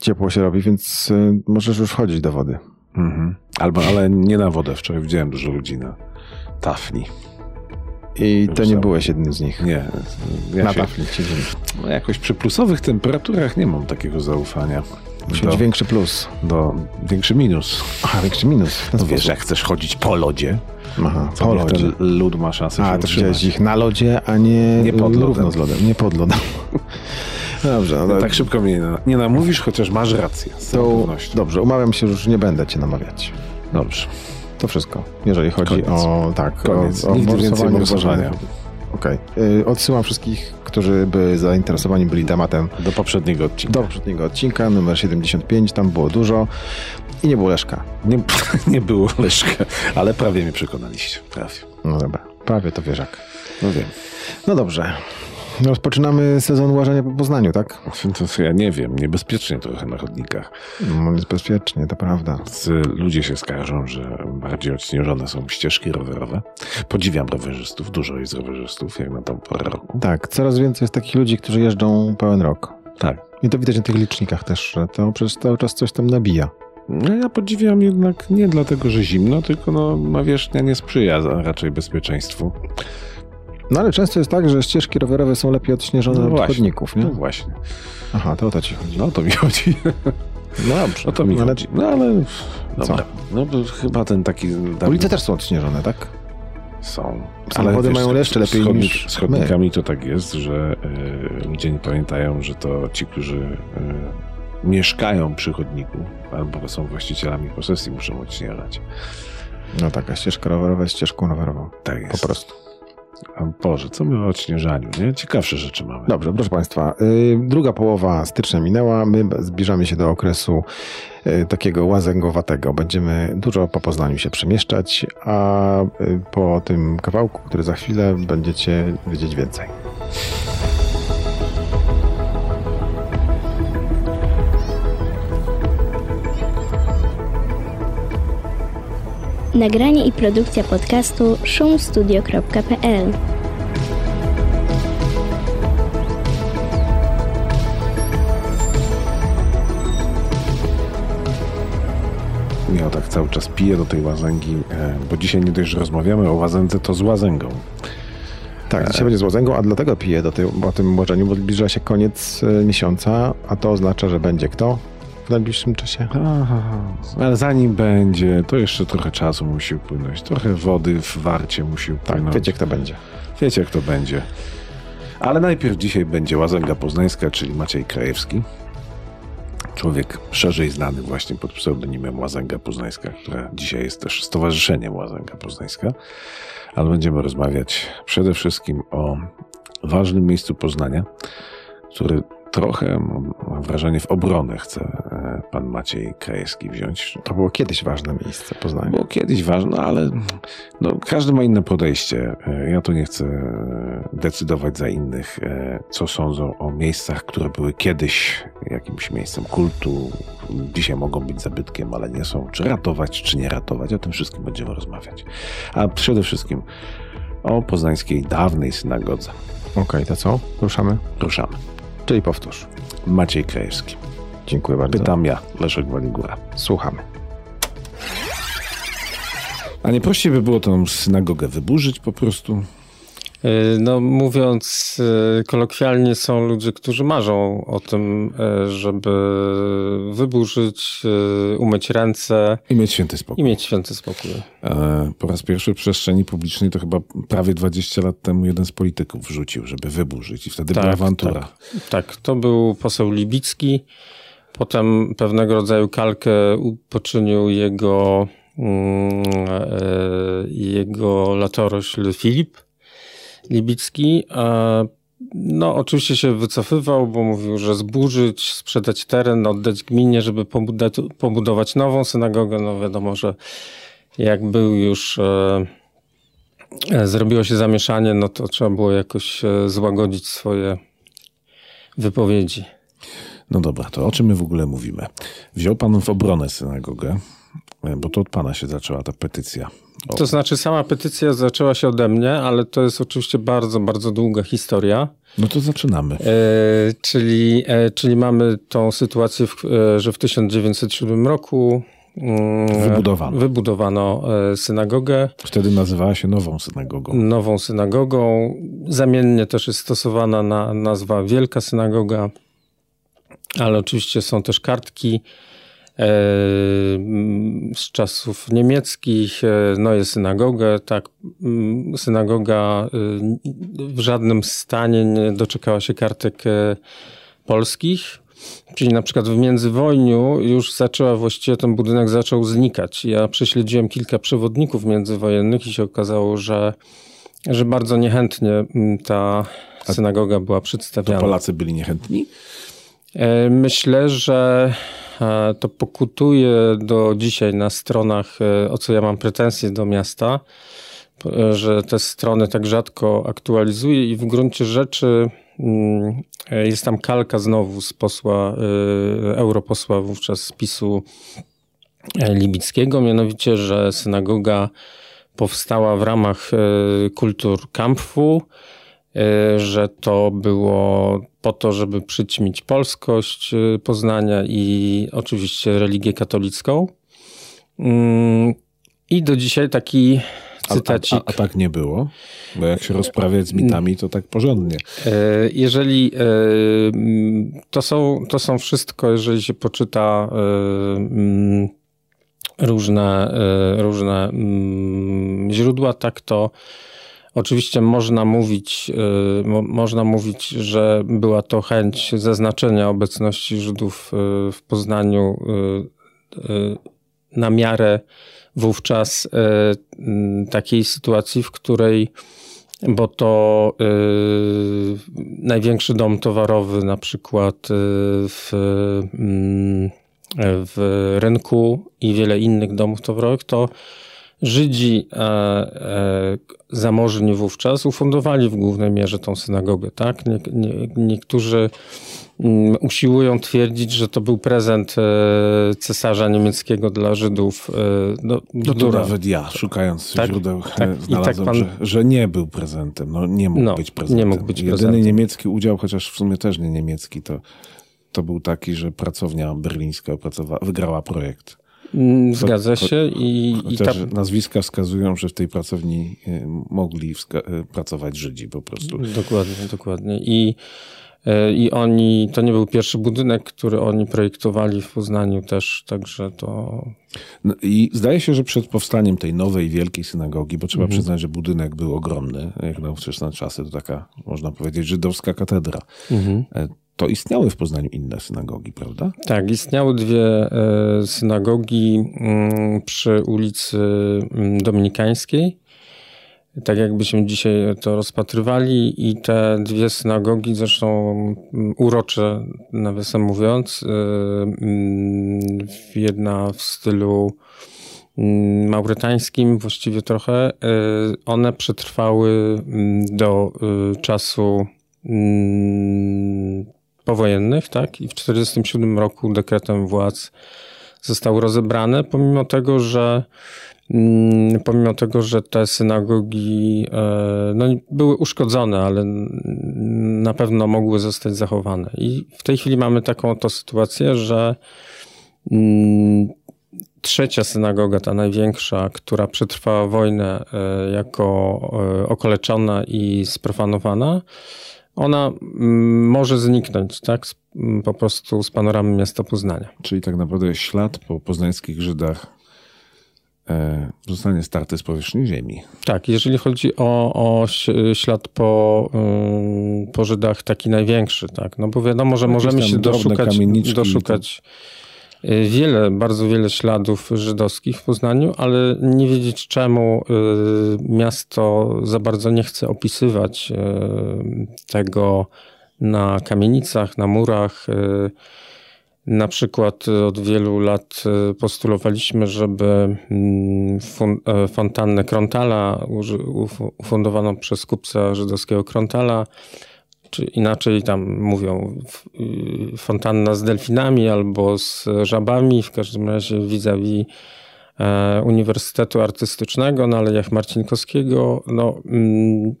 ciepło się robi, więc y, możesz już wchodzić do wody. Mhm. Albo, ale nie na wodę. Wczoraj widziałem dużo ludzi na tafni. I to nie byłeś jednym z nich. Nie. Ja na się, tafli no jakoś przy plusowych temperaturach nie mam takiego zaufania. Musi Do, być większy plus. do większy minus. Aha, większy minus. No wiesz, sposób. jak chcesz chodzić po lodzie, Aha, po lodzie. lód ma szansę A, się to widziałeś ich na lodzie, a nie, Nie pod równo lodem. z lodem. Nie pod lodem. Dobrze, ale Tak szybko mnie nie, nie namówisz, chociaż masz rację. Z to, pewnością. dobrze, umawiam się, że już nie będę cię namawiać. Dobrze. To wszystko, jeżeli chodzi Koniec. o tak, Koniec. o, o Nigdy więcej morsowania. Okej. Y, Odsyłam wszystkich, którzy by zainteresowani byli tematem Do poprzedniego odcinka. do poprzedniego odcinka, numer 75, tam było dużo i nie było Leszka. Nie, nie było Leszka, ale prawie mnie przekonaliście. Prawie. No dobra, prawie to wieżak. No wiem. No dobrze. Rozpoczynamy sezon łażenia po Poznaniu, tak? To ja nie wiem, niebezpiecznie trochę na chodnikach. No jest bezpiecznie, to prawda. Ludzie się skarżą, że bardziej odśnieżone są ścieżki rowerowe. Podziwiam rowerzystów, dużo jest rowerzystów, jak na tą porę roku. Tak, coraz więcej jest takich ludzi, którzy jeżdżą pełen rok. Tak. I to widać na tych licznikach też, że to przez cały czas coś tam nabija. No ja podziwiam jednak nie dlatego, że zimno, tylko no, nawierzchnia nie sprzyja raczej bezpieczeństwu. No ale często jest tak, że ścieżki rowerowe są lepiej odśnieżone No od właśnie. chodników, nie? No właśnie. Aha, to o to ci chodzi. No o to mi chodzi. No dobrze. O to mi ale chodzi. No ale... Co? Dobra. No bo chyba ten taki... ulice też są odśnieżone, tak? Są. Samochody mają jeszcze lepiej chodnik, niż Z chodnikami to tak jest, że y, ludzie nie pamiętają, że to ci, którzy y, mieszkają przy chodniku albo są właścicielami posesji, muszą odśnieżać. No taka ścieżka rowerowa jest ścieżką rowerową. Tak jest. Po prostu. A Boże, co my o odśnieżaniu, nie? Ciekawsze rzeczy mamy. Dobrze, proszę Państwa. y, Druga połowa stycznia minęła. My zbliżamy się do okresu y, takiego łazęgowatego. Będziemy dużo po Poznaniu się przemieszczać, a y, po tym kawałku, który za chwilę będziecie wiedzieć więcej. Nagranie i produkcja podcastu szumstudio.pl Ja tak cały czas piję do tej łazęgi, e, bo dzisiaj nie dość, że rozmawiamy o łazędze, to z łazęgą. Tak, dzisiaj będzie z łazęgą, a dlatego piję do tej, o tym łożeniu, bo zbliża się koniec y, miesiąca, a to oznacza, że będzie kto w najbliższym czasie? Aha, ale zanim będzie, to jeszcze trochę czasu musi upłynąć. Trochę wody w warcie musi Tak, upłynąć. wiecie kto będzie. Wiecie, jak to będzie. Ale najpierw dzisiaj będzie Łazęga Poznańska, czyli Maciej Krajewski. Człowiek szerzej znany właśnie pod pseudonimem Łazęga Poznańska, która dzisiaj jest też Stowarzyszeniem Łazęga Poznańska. Ale będziemy rozmawiać przede wszystkim o ważnym miejscu Poznania, który trochę, mam wrażenie, w obronę chce e, pan Maciej Krajewski wziąć. To było kiedyś ważne miejsce Poznania. Było kiedyś ważne, ale no, każdy ma inne podejście. E, Ja tu nie chcę e, decydować za innych, co sądzą o miejscach, które były kiedyś jakimś miejscem kultu. Dzisiaj mogą być zabytkiem, ale nie są. Czy ratować, czy nie ratować. O tym wszystkim będziemy rozmawiać. A przede wszystkim o poznańskiej dawnej synagodze. Okej, to co? Ruszamy? Ruszamy. Czyli powtórz. Maciej Krajewski. Dziękuję bardzo. Pytam ja, Leszek Waligura. Słuchamy. A nie prościej by było tą synagogę wyburzyć po prostu? Y, No, mówiąc y, kolokwialnie, są ludzie, którzy marzą o tym, y, żeby wyburzyć, umyć ręce I mieć święty spokój. i mieć święty spokój. E, Po raz pierwszy w przestrzeni publicznej to chyba prawie 20 lat temu jeden z polityków wrzucił, żeby wyburzyć i wtedy była awantura. Tak, tak, to był poseł Libicki. Potem pewnego rodzaju kalkę poczynił jego, mm, e, jego latorośl Filip Libicki. No, oczywiście się wycofywał, bo mówił, że zburzyć, sprzedać teren, oddać gminie, żeby pobudować nową synagogę. No wiadomo, że jak był już, e, e, zrobiło się zamieszanie, no to trzeba było jakoś e, złagodzić swoje wypowiedzi. No dobra, to o czym my w ogóle mówimy? Wziął pan w obronę synagogę, bo to od pana się zaczęła ta petycja To znaczy sama petycja zaczęła się ode mnie, ale to jest oczywiście bardzo, bardzo długa historia. No to zaczynamy. E, czyli, e, czyli mamy tą sytuację, w, e, że w 1907 roku mm, wybudowano. wybudowano e, synagogę. Wtedy nazywała się Nową Synagogą. Nową Synagogą. Zamiennie też jest stosowana na, nazwa Wielka Synagoga, ale oczywiście są też kartki z czasów niemieckich, e, no jest synagogę, tak, synagoga e, w żadnym stanie nie doczekała się kartek polskich, czyli na przykład w międzywojniu już zaczęła, właściwie ten budynek zaczął znikać. Ja prześledziłem kilka przewodników międzywojennych i się okazało, że, że bardzo niechętnie ta synagoga była przedstawiana. To Polacy byli niechętni? Myślę, że E, to pokutuje do dzisiaj na stronach, e, o co ja mam pretensje do miasta, e, że te strony tak rzadko aktualizuje i w gruncie rzeczy mm, jest tam kalka znowu z posła, europosła wówczas z PiSu libickiego, mianowicie, że synagoga powstała w ramach kultur Kampfu, że to było po to, żeby przyćmić polskość y, Poznania i oczywiście religię katolicką. Mm, I do dzisiaj taki cytacik. A, a, a, tak nie było? Bo jak się rozprawiać z mitami, to tak porządnie. Y, jeżeli to są, to są wszystko, jeżeli się poczyta mm, różne, różne mm, źródła, tak to Oczywiście można mówić, y, mo, można mówić, że była to chęć zaznaczenia obecności Żydów y, w Poznaniu y, na miarę wówczas takiej sytuacji, w której, bo to największy dom towarowy, na przykład w, mm, w rynku i wiele innych domów towarowych, to Żydzi e, e, zamożni wówczas ufundowali w głównej mierze tą synagogę. Tak? Nie, nie, niektórzy mm, usiłują twierdzić, że to był prezent e, cesarza niemieckiego dla Żydów. No, no to nawet ja, szukając tak? źródeł, tak znalazłem, tak pan... że, że, nie był prezentem. No, nie mógł no, być prezentem. Nie mógł być Jedyny prezentem. niemiecki udział, chociaż w sumie też nie niemiecki, to, to był taki, że pracownia berlińska wygrała projekt. Mm, zgadza się. I, i ta... nazwiska wskazują, że w tej pracowni y, mogli y, pracować Żydzi po prostu. Dokładnie, dokładnie. I, y, I oni, to nie był pierwszy budynek, który oni projektowali w Poznaniu też, także to... No I zdaje się, że przed powstaniem tej nowej, wielkiej synagogi, bo trzeba mhm. przyznać, że budynek był ogromny, jak na ówczesne czasy, to taka, można powiedzieć, żydowska katedra. Mhm e, to istniały w Poznaniu inne synagogi, prawda? Tak, istniały dwie e, synagogi mm, przy ulicy mm, Dominikańskiej. Tak jakbyśmy dzisiaj to rozpatrywali i te dwie synagogi, zresztą mm, urocze, nawiasem mówiąc, e, jedna w stylu maurytańskim właściwie trochę, e, one przetrwały do czasu powojennych, tak? I w 1947 roku dekretem władz zostały rozebrane, pomimo tego, że mm, pomimo tego, że te synagogi e, no, były uszkodzone, ale na pewno mogły zostać zachowane. I w tej chwili mamy taką oto sytuację, że mm, trzecia synagoga, ta największa, która przetrwała wojnę e, jako e, okaleczona i sprofanowana, ona mm, może zniknąć, tak? Mm, po prostu z panoramy miasta Poznania. Czyli tak naprawdę ślad po poznańskich Żydach e, zostanie starty z powierzchni ziemi. Tak, jeżeli chodzi o, o ślad po, y, po Żydach taki największy, tak? No bo wiadomo, że możemy się doszukać, doszukać wiele, bardzo wiele śladów żydowskich w Poznaniu, ale nie wiedzieć czemu y, miasto za bardzo nie chce opisywać y, tego na kamienicach, na murach. Na przykład od wielu lat postulowaliśmy, żeby mm, fontannę Krontala, ufundowaną przez kupca żydowskiego Krontala, czy inaczej tam mówią y, fontanna z delfinami albo z żabami, w każdym razie vis-a-vis e, Uniwersytetu Artystycznego na Alejach Marcinkowskiego. No, mm,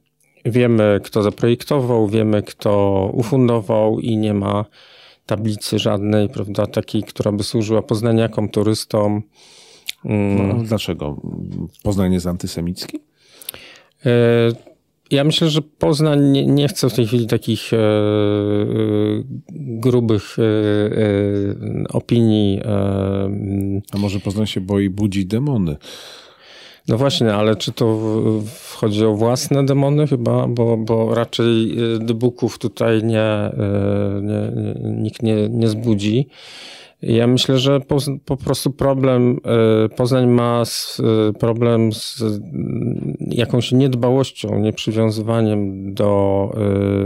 wiemy, kto zaprojektował, wiemy, kto ufundował i nie ma tablicy żadnej, prawda, takiej, która by służyła poznaniakom, turystom. Mm. No, dlaczego? Poznań jest antysemicki? E, ja myślę, że Poznań nie, nie chce w tej chwili takich e, e, grubych e, e opinii. E, A może Poznań się boi budzi demony? No właśnie, ale czy to chodzi o własne demony chyba, bo, bo raczej dybuków tutaj nie, nie, nie nikt nie, nie zbudzi. Ja myślę, że po, po, prostu problem, e, Poznań ma e, problem z jakąś niedbałością, nieprzywiązywaniem do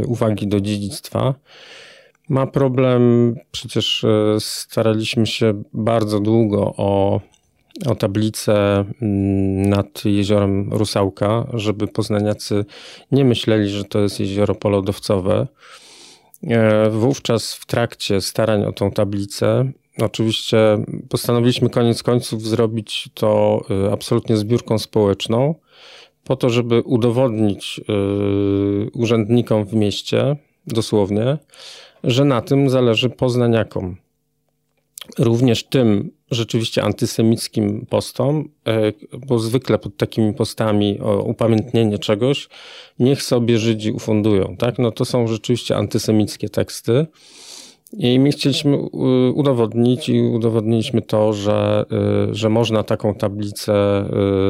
e, uwagi do dziedzictwa. Ma problem, przecież staraliśmy się bardzo długo o, o tablicę mm, nad jeziorem Rusałka, żeby poznaniacy nie myśleli, że to jest jezioro polodowcowe. Wówczas w trakcie starań o tą tablicę Oczywiście postanowiliśmy koniec końców zrobić to y, absolutnie zbiórką społeczną, po to, żeby udowodnić y, urzędnikom w mieście, dosłownie, że na tym zależy poznaniakom. Również tym rzeczywiście antysemickim postom, y, bo zwykle pod takimi postami o upamiętnienie czegoś, niech sobie Żydzi ufundują. Tak? No to są rzeczywiście antysemickie teksty. I my chcieliśmy y, udowodnić i udowodniliśmy to, że, y, że można taką tablicę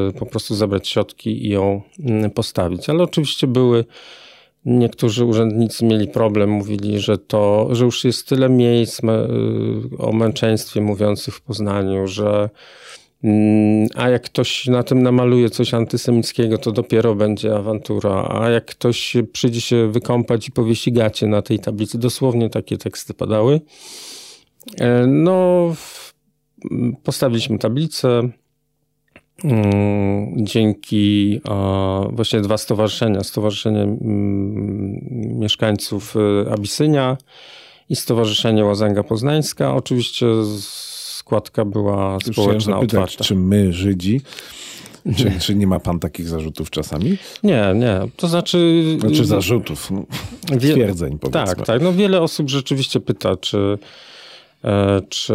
y, po prostu zebrać środki i ją mm, postawić. Ale oczywiście były niektórzy urzędnicy mieli problem, mówili, że to, że już jest tyle miejsc o męczeństwie mówiących w Poznaniu, że a jak ktoś na tym namaluje coś antysemickiego, to dopiero będzie awantura. A jak ktoś przyjdzie się wykąpać i powiesi gacie na tej tablicy, dosłownie takie teksty padały. E, no, postawiliśmy tablicę. Mm, dzięki właśnie dwa stowarzyszenia, Stowarzyszenie mm, Mieszkańców e, Abisynia i Stowarzyszenie Łazęga Poznańska. Oczywiście składka była Już społeczna, zapytać, otwarta. Czy my, Żydzi, czy, czy, nie ma pan takich zarzutów czasami? Nie, nie. To znaczy... Znaczy zarzutów, no, stwierdzeń powiedzmy. Tak, tak. No wiele osób rzeczywiście pyta, czy, e, czy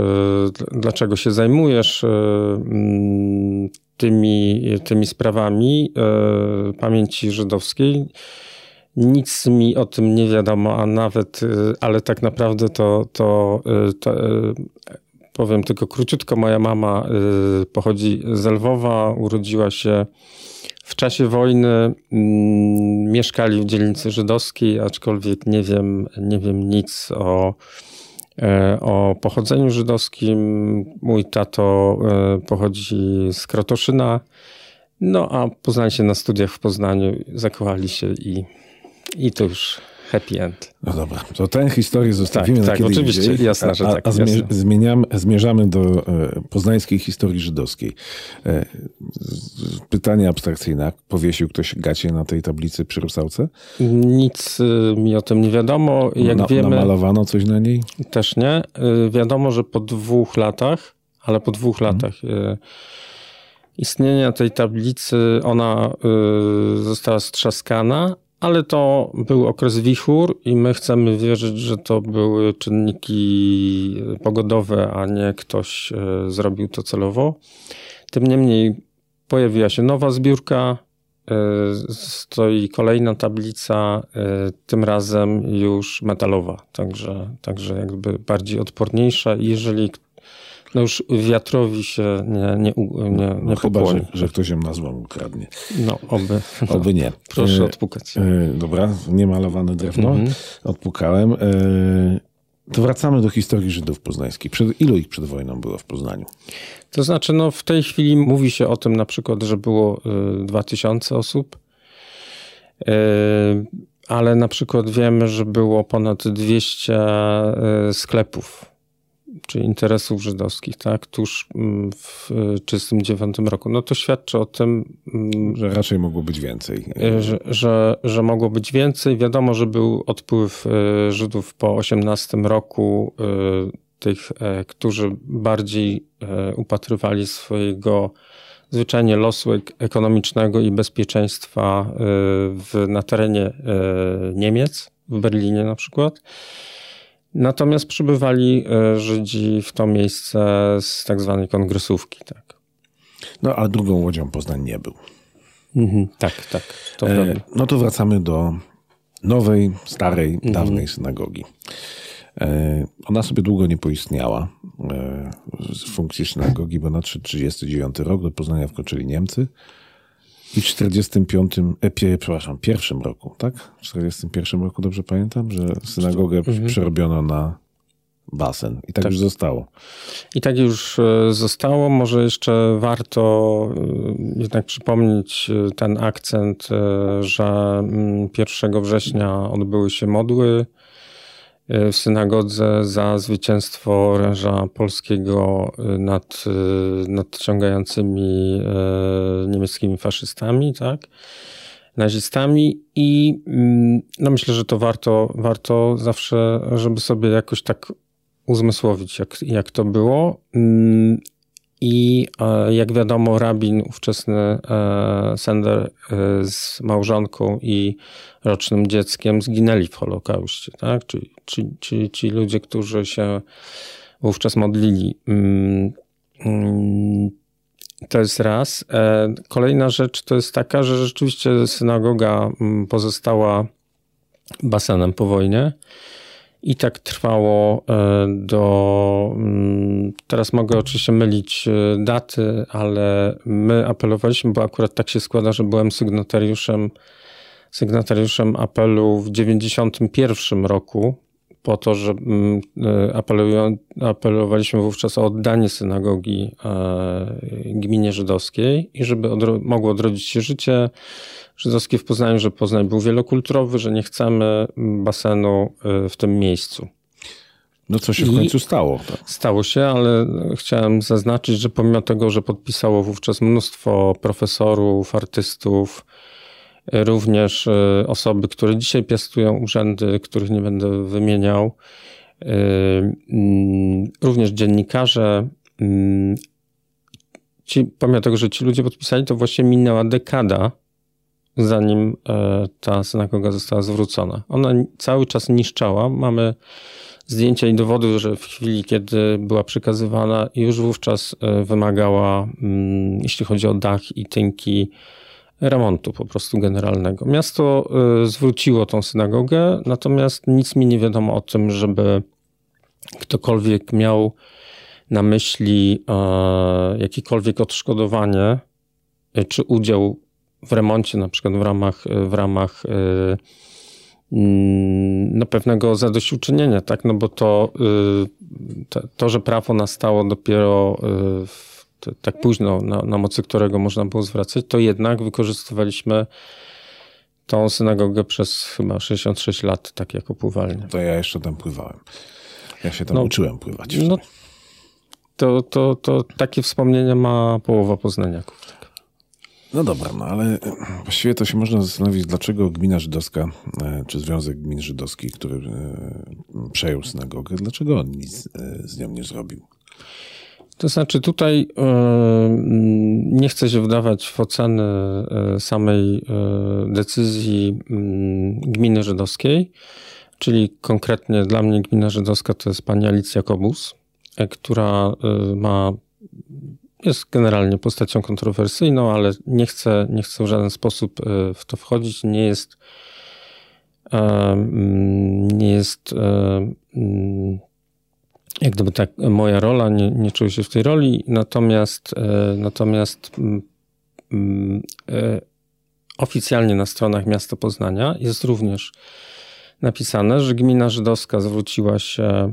dlaczego się zajmujesz e, mm, tymi, tymi sprawami e, pamięci żydowskiej. Nic mi o tym nie wiadomo, a nawet, ale tak naprawdę to, to, to Powiem tylko króciutko, moja mama y, pochodzi z Lwowa, urodziła się w czasie wojny, mm, mieszkali w dzielnicy żydowskiej, aczkolwiek nie wiem, nie wiem nic o, e, o pochodzeniu żydowskim. Mój tato e, pochodzi z Krotoszyna, no a poznali się na studiach w Poznaniu, zakochali się i, i to już happy end. No dobra, to tę historię zostawimy tak, na tak, oczywiście, indziej, jasne, że tak. A, a zmierzamy do e, poznańskiej historii żydowskiej. E, pytanie abstrakcyjne. Powiesił ktoś gacie na tej tablicy przy Rusałce? Nic e, mi o tym nie wiadomo. Jak na, wiemy, namalowano coś na niej? Też nie. Wiadomo, że po dwóch latach, ale po dwóch hmm. latach istnienia tej tablicy ona została strzaskana, ale to był okres wichur i my chcemy wierzyć, że to były czynniki pogodowe, a nie ktoś e, zrobił to celowo. Tym niemniej pojawiła się nowa zbiórka, e, stoi kolejna tablica, e, tym razem już metalowa, także, także jakby bardziej odporniejsza. Jeżeli no już wiatrowi się nie, nie, nie, nie no chyba, że, że, ktoś ją na złom ukradnie. No, oby. Oby nie. Proszę e, odpukać. E, dobra, niemalowane drewno. Mhm. Odpukałem. E, to wracamy do historii Żydów poznańskich. Przed, ilu ich przed wojną było w Poznaniu? To znaczy, no w tej chwili mówi się o tym na przykład, że było y, 2000 osób, ale na przykład wiemy, że było ponad 200 y, sklepów czy interesów żydowskich, tak, tuż mm, w 1939 roku, no to świadczy o tym, mm, że raczej mogło być więcej. E, że, że, że mogło być więcej. Wiadomo, że był odpływ e, Żydów po 18 roku, tych, którzy bardziej upatrywali swojego zwyczajnie losu ekonomicznego i bezpieczeństwa w, na terenie Niemiec, w Berlinie na przykład. Natomiast przybywali Żydzi w to miejsce z tak zwanej kongresówki. Tak. No a drugą łodzią Poznań nie był. Mhm, tak, tak. To e, no to wracamy do nowej, starej, mhm. dawnej synagogi. E, ona sobie długo nie poistniała e, z funkcji synagogi, bo na 39 rok do Poznania wkroczyli Niemcy i w 45, e, przepraszam, pierwszym roku, tak? W 41 roku dobrze pamiętam, że synagogę mhm. przerobiono na basen. I tak, tak, już zostało. I tak już e, zostało. Może jeszcze warto e, jednak przypomnieć e, ten akcent, że 1 mm, września odbyły się modły w synagodze za zwycięstwo oręża polskiego nad nadciągającymi niemieckimi faszystami, tak? nazistami i mm, no myślę, że to warto, warto zawsze, żeby sobie jakoś tak uzmysłowić, jak, jak to było. Mm, I e, jak wiadomo, rabin ówczesny e, Sender e, z małżonką i rocznym dzieckiem zginęli w Holokauście. Tak? Czyli, ci, ci, ci ludzie, którzy się wówczas modlili. Mm, mm, to jest raz. Kolejna rzecz to jest taka, że rzeczywiście synagoga pozostała basenem po wojnie. I tak trwało do. Mm, teraz mogę oczywiście mylić e, daty, ale my apelowaliśmy, bo akurat tak się składa, że byłem sygnatariuszem, sygnatariuszem apelu w 91 roku po to, że mm, e, apelowaliśmy wówczas o oddanie synagogi gminie żydowskiej i żeby odro mogło odrodzić się życie żydowskie w Poznaniu, że Poznań był wielokulturowy, że nie chcemy basenu y, w tym miejscu. No co się w końcu stało? Tak? Stało się, ale chciałem zaznaczyć, że pomimo tego, że podpisało wówczas mnóstwo profesorów, artystów, y, również y, osoby, które dzisiaj piastują urzędy, których nie będę wymieniał, mm, również dziennikarze, mm, ci, pomimo tego, że ci ludzie podpisali, to właśnie minęła dekada zanim e, ta synagoga została zwrócona. Ona cały czas niszczała. Mamy zdjęcia i dowody, że w chwili, kiedy była przekazywana, już wówczas e, wymagała, mm, jeśli chodzi o dach i tynki, remontu po prostu generalnego. Miasto e, zwróciło tą synagogę, natomiast nic mi nie wiadomo o tym, żeby ktokolwiek miał na myśli jakiekolwiek odszkodowanie czy udział w remoncie, na przykład w ramach, w ramach no, pewnego zadośćuczynienia, tak? No bo to, y, to, że prawo nastało dopiero y, tak późno, na, na mocy którego można było zwracać, to jednak wykorzystywaliśmy tą synagogę przez chyba 66 lat, tak jako pływalnię. To ja jeszcze tam pływałem. Ja się tam no, uczyłem pływać. No, to, to, to takie wspomnienia ma połowa poznaniaków. No dobra, no ale e, właściwie to się można zastanowić, dlaczego gmina żydowska, e, czy Związek Gmin Żydowskich, który e, przejął synagogę, dlaczego on nic z nią nie zrobił? To znaczy tutaj nie chcę się wdawać w ocenę samej decyzji gminy żydowskiej, czyli konkretnie dla mnie gmina żydowska to jest pani Alicja Kobus, która ma jest generalnie postacią kontrowersyjną, ale nie chcę, nie chcę w żaden sposób e, w to wchodzić. Nie jest, e, mm, nie jest e, mm, jak gdyby tak moja rola, nie, nie czuję się w tej roli, natomiast, natomiast mm, oficjalnie na stronach miasta Poznania jest również napisane, że gmina żydowska zwróciła się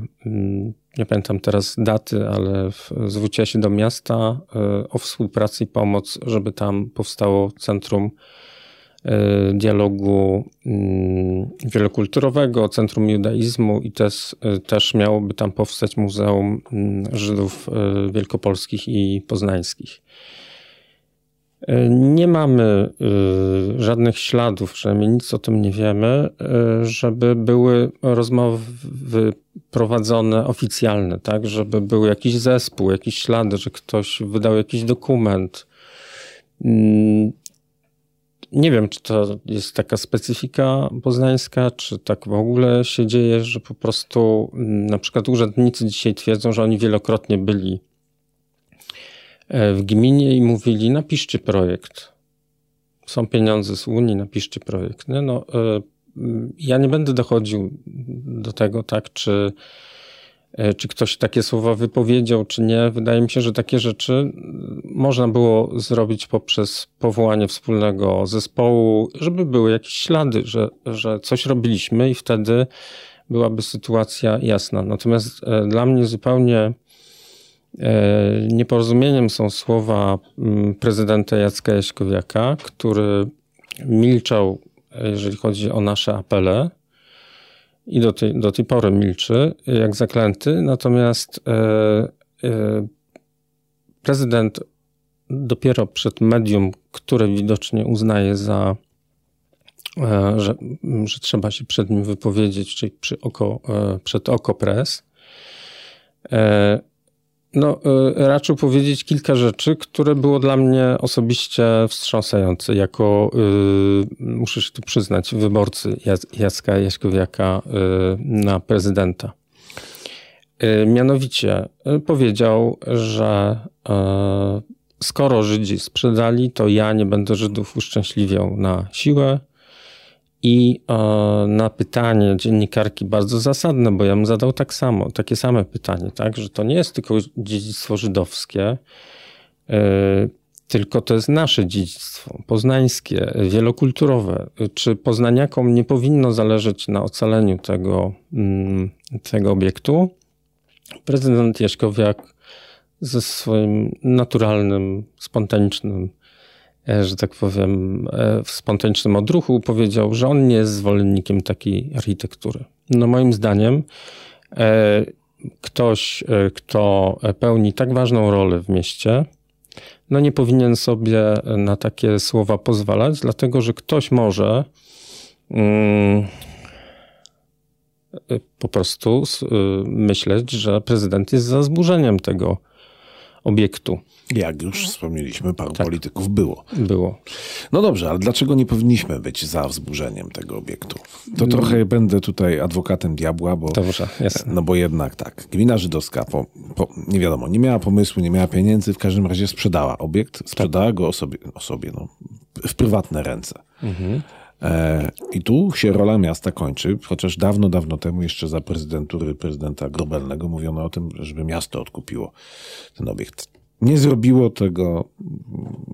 nie pamiętam teraz daty, ale zwróciła się do miasta e, o współpracę i pomoc, żeby tam powstało centrum e, dialogu mm, wielokulturowego, centrum judaizmu i też, e, też miałoby tam powstać Muzeum mm, Żydów Wielkopolskich i Poznańskich. Nie mamy y, żadnych śladów, przynajmniej nic o tym nie wiemy, y, żeby były rozmowy prowadzone oficjalne, tak? Żeby był jakiś zespół, jakiś ślady, że ktoś wydał jakiś dokument. Mm, nie wiem, czy to jest taka specyfika poznańska, czy tak w ogóle się dzieje, że po prostu mm, na przykład urzędnicy dzisiaj twierdzą, że oni wielokrotnie byli e, w gminie i mówili: napiszcie projekt. Są pieniądze z Unii, napiszcie projekt. No, no, ja nie będę dochodził do tego, tak, czy E, czy ktoś takie słowa wypowiedział, czy nie. Wydaje mi się, że takie rzeczy można było zrobić poprzez powołanie wspólnego zespołu, żeby były jakieś ślady, że, że coś robiliśmy i wtedy byłaby sytuacja jasna. Natomiast e, dla mnie zupełnie e, nieporozumieniem są słowa mm, prezydenta Jacka Jaśkowiaka, który milczał, jeżeli chodzi o nasze apele i do tej, do tej pory milczy, jak zaklęty. Natomiast e, e, prezydent dopiero przed medium, które widocznie uznaje za, e, że, że trzeba się przed nim wypowiedzieć, czyli przy oko, e, przed oko press, e, no, y, raczył powiedzieć kilka rzeczy, które było dla mnie osobiście wstrząsające, jako, y, muszę się tu przyznać, wyborcy Jacka Jaśkowiaka y, na prezydenta. Mianowicie powiedział, że skoro Żydzi sprzedali, to ja nie będę Żydów uszczęśliwiał na siłę, i e, na pytanie dziennikarki bardzo zasadne, bo ja bym zadał tak samo, takie same pytanie, tak, że to nie jest tylko dziedzictwo żydowskie, e, tylko to jest nasze dziedzictwo, poznańskie, wielokulturowe. Czy poznaniakom nie powinno zależeć na ocaleniu tego, mm, tego obiektu? Prezydent Jaśkowiak ze swoim naturalnym, spontanicznym że tak powiem, e, w spontanicznym odruchu powiedział, że on nie jest zwolennikiem takiej architektury. No moim zdaniem e, ktoś, kto pełni tak ważną rolę w mieście, no nie powinien sobie na takie słowa pozwalać, dlatego że ktoś może mm, po prostu myśleć, że prezydent jest za zburzeniem tego obiektu. Jak już wspomnieliśmy, paru tak. polityków było. Było. No dobrze, ale dlaczego nie powinniśmy być za wzburzeniem tego obiektu? To no. trochę będę tutaj adwokatem diabła, bo, dobrze, no bo jednak tak, gmina żydowska, po, po, nie wiadomo, nie miała pomysłu, nie miała pieniędzy, w każdym razie sprzedała obiekt, sprzedała tak. go osobie, osobie no, w prywatne ręce. Mhm. E, I tu się rola miasta kończy, chociaż dawno, dawno temu, jeszcze za prezydentury prezydenta Grobelnego, mówiono o tym, żeby miasto odkupiło ten obiekt. Nie zrobiło tego,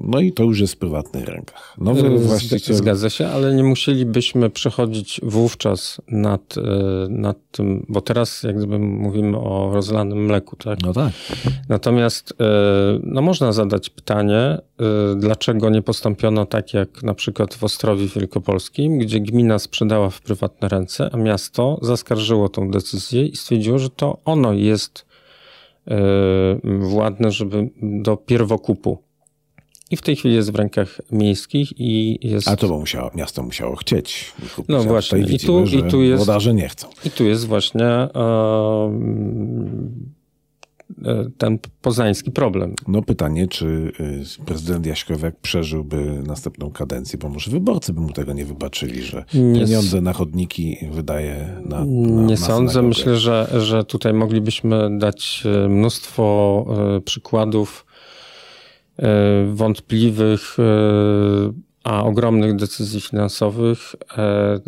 no i to już jest w prywatnych rękach. Nowy właściciel... Zgadza się, ale nie musielibyśmy przechodzić wówczas nad, e, nad tym, bo teraz jak gdyby mówimy o rozlanym mleku, tak? No tak. Natomiast e, no można zadać pytanie, dlaczego nie postąpiono tak jak na przykład w Ostrowie Wielkopolskim, gdzie gmina sprzedała w prywatne ręce, a miasto zaskarżyło tą decyzję i stwierdziło, że to ono jest władne, żeby do pierwokupu. I w tej chwili jest w rękach miejskich i jest... A to bo musiało, miasto musiało chcieć. Kupić. No właśnie. I tu, i tu jest... Włodarze nie chcą. I tu jest właśnie e, E, ten poznański problem. No pytanie, czy y, prezydent Jaśkowiak przeżyłby następną kadencję, bo może wyborcy by mu tego nie wybaczyli, że nie pieniądze na chodniki wydaje na, na Nie sądzę. Myślę, że, że tutaj moglibyśmy dać e, mnóstwo e, przykładów wątpliwych, a ogromnych decyzji finansowych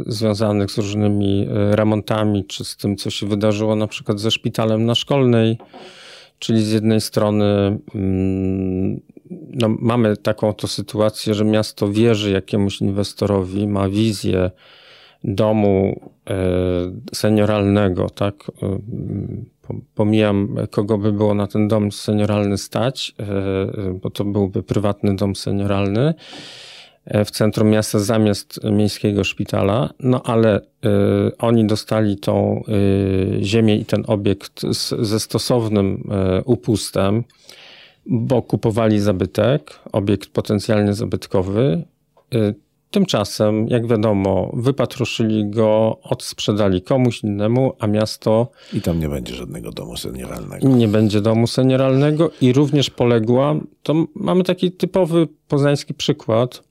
związanych z różnymi remontami, czy z tym, co się wydarzyło na przykład ze szpitalem na szkolnej Czyli z jednej strony mm, no, mamy taką to sytuację, że miasto wierzy jakiemuś inwestorowi, ma wizję domu e, senioralnego, tak? E, pomijam, kogo by było na ten dom senioralny stać, e, bo to byłby prywatny dom senioralny w centrum miasta zamiast miejskiego szpitala, no ale y, oni dostali tą y, ziemię i ten obiekt z, ze stosownym y, upustem. bo kupowali zabytek, obiekt potencjalnie zabytkowy. Tymczasem, jak wiadomo, wypatruszyli go, odsprzedali komuś innemu, a miasto. I tam nie będzie żadnego domu senioralnego. Nie będzie domu senioralnego i również poległa. To mamy taki typowy poznański przykład,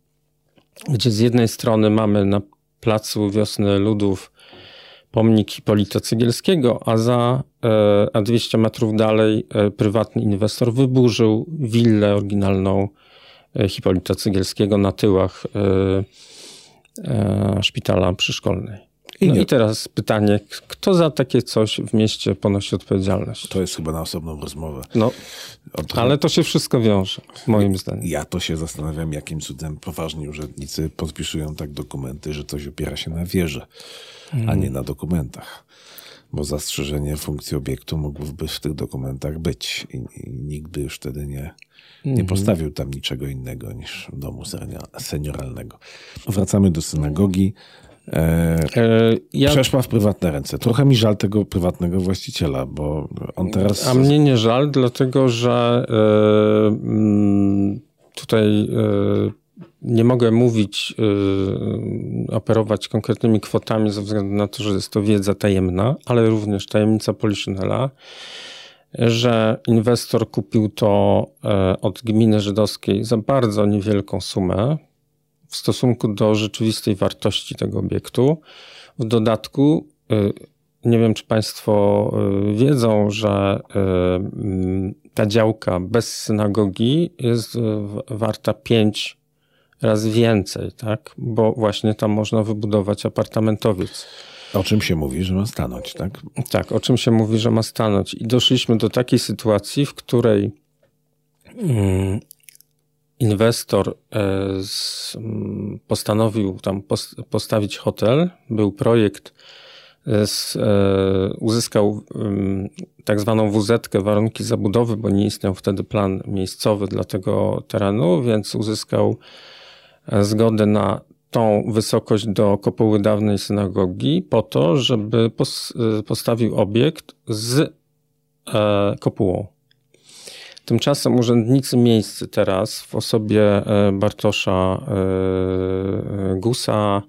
gdzie z jednej strony mamy na placu Wiosny Ludów pomnik Hipolita Cegielskiego, a za e, a 200 metrów dalej e, prywatny inwestor wyburzył willę oryginalną E, Hipolita Cygielskiego na tyłach szpitala przyszkolnej. No i teraz pytanie, kto za takie coś w mieście ponosi odpowiedzialność? To jest chyba na osobną rozmowę. No, ale to się wszystko wiąże, moim zdaniem. Ja to się zastanawiam, jakim cudem poważni urzędnicy podpisują tak dokumenty, że coś opiera się na wierze, hmm. a nie na dokumentach. Bo zastrzeżenie funkcji obiektu mógłby w tych dokumentach być i, i nikt by już wtedy nie, nie mhm. postawił tam niczego innego niż domu senioralnego. Wracamy do synagogi. E, e, ja... Przeszła w prywatne ręce. Trochę mi żal tego prywatnego właściciela, bo on teraz. A mnie nie żal, dlatego że e, tutaj e, nie mogę mówić, operować konkretnymi kwotami ze względu na to, że jest to wiedza tajemna, ale również tajemnica Poliszynela że inwestor kupił to od gminy żydowskiej za bardzo niewielką sumę w stosunku do rzeczywistej wartości tego obiektu. W dodatku, e, nie wiem czy Państwo e, wiedzą, że ta działka bez synagogi jest warta 5 razy więcej, tak? bo właśnie tam można wybudować apartamentowiec. O czym się mówi, że ma stanąć, tak? Tak, o czym się mówi, że ma stanąć. I doszliśmy do takiej sytuacji, w której mm, inwestor e, postanowił tam postawić hotel. Był projekt, e, e, uzyskał tak zwaną wz warunki zabudowy, bo nie istniał wtedy plan miejscowy dla tego terenu, więc uzyskał zgodę na tą wysokość do kopuły dawnej synagogi po to, żeby postawił obiekt z kopułą. Tymczasem urzędnicy miejscy teraz w osobie e, Bartosza e, Gusa,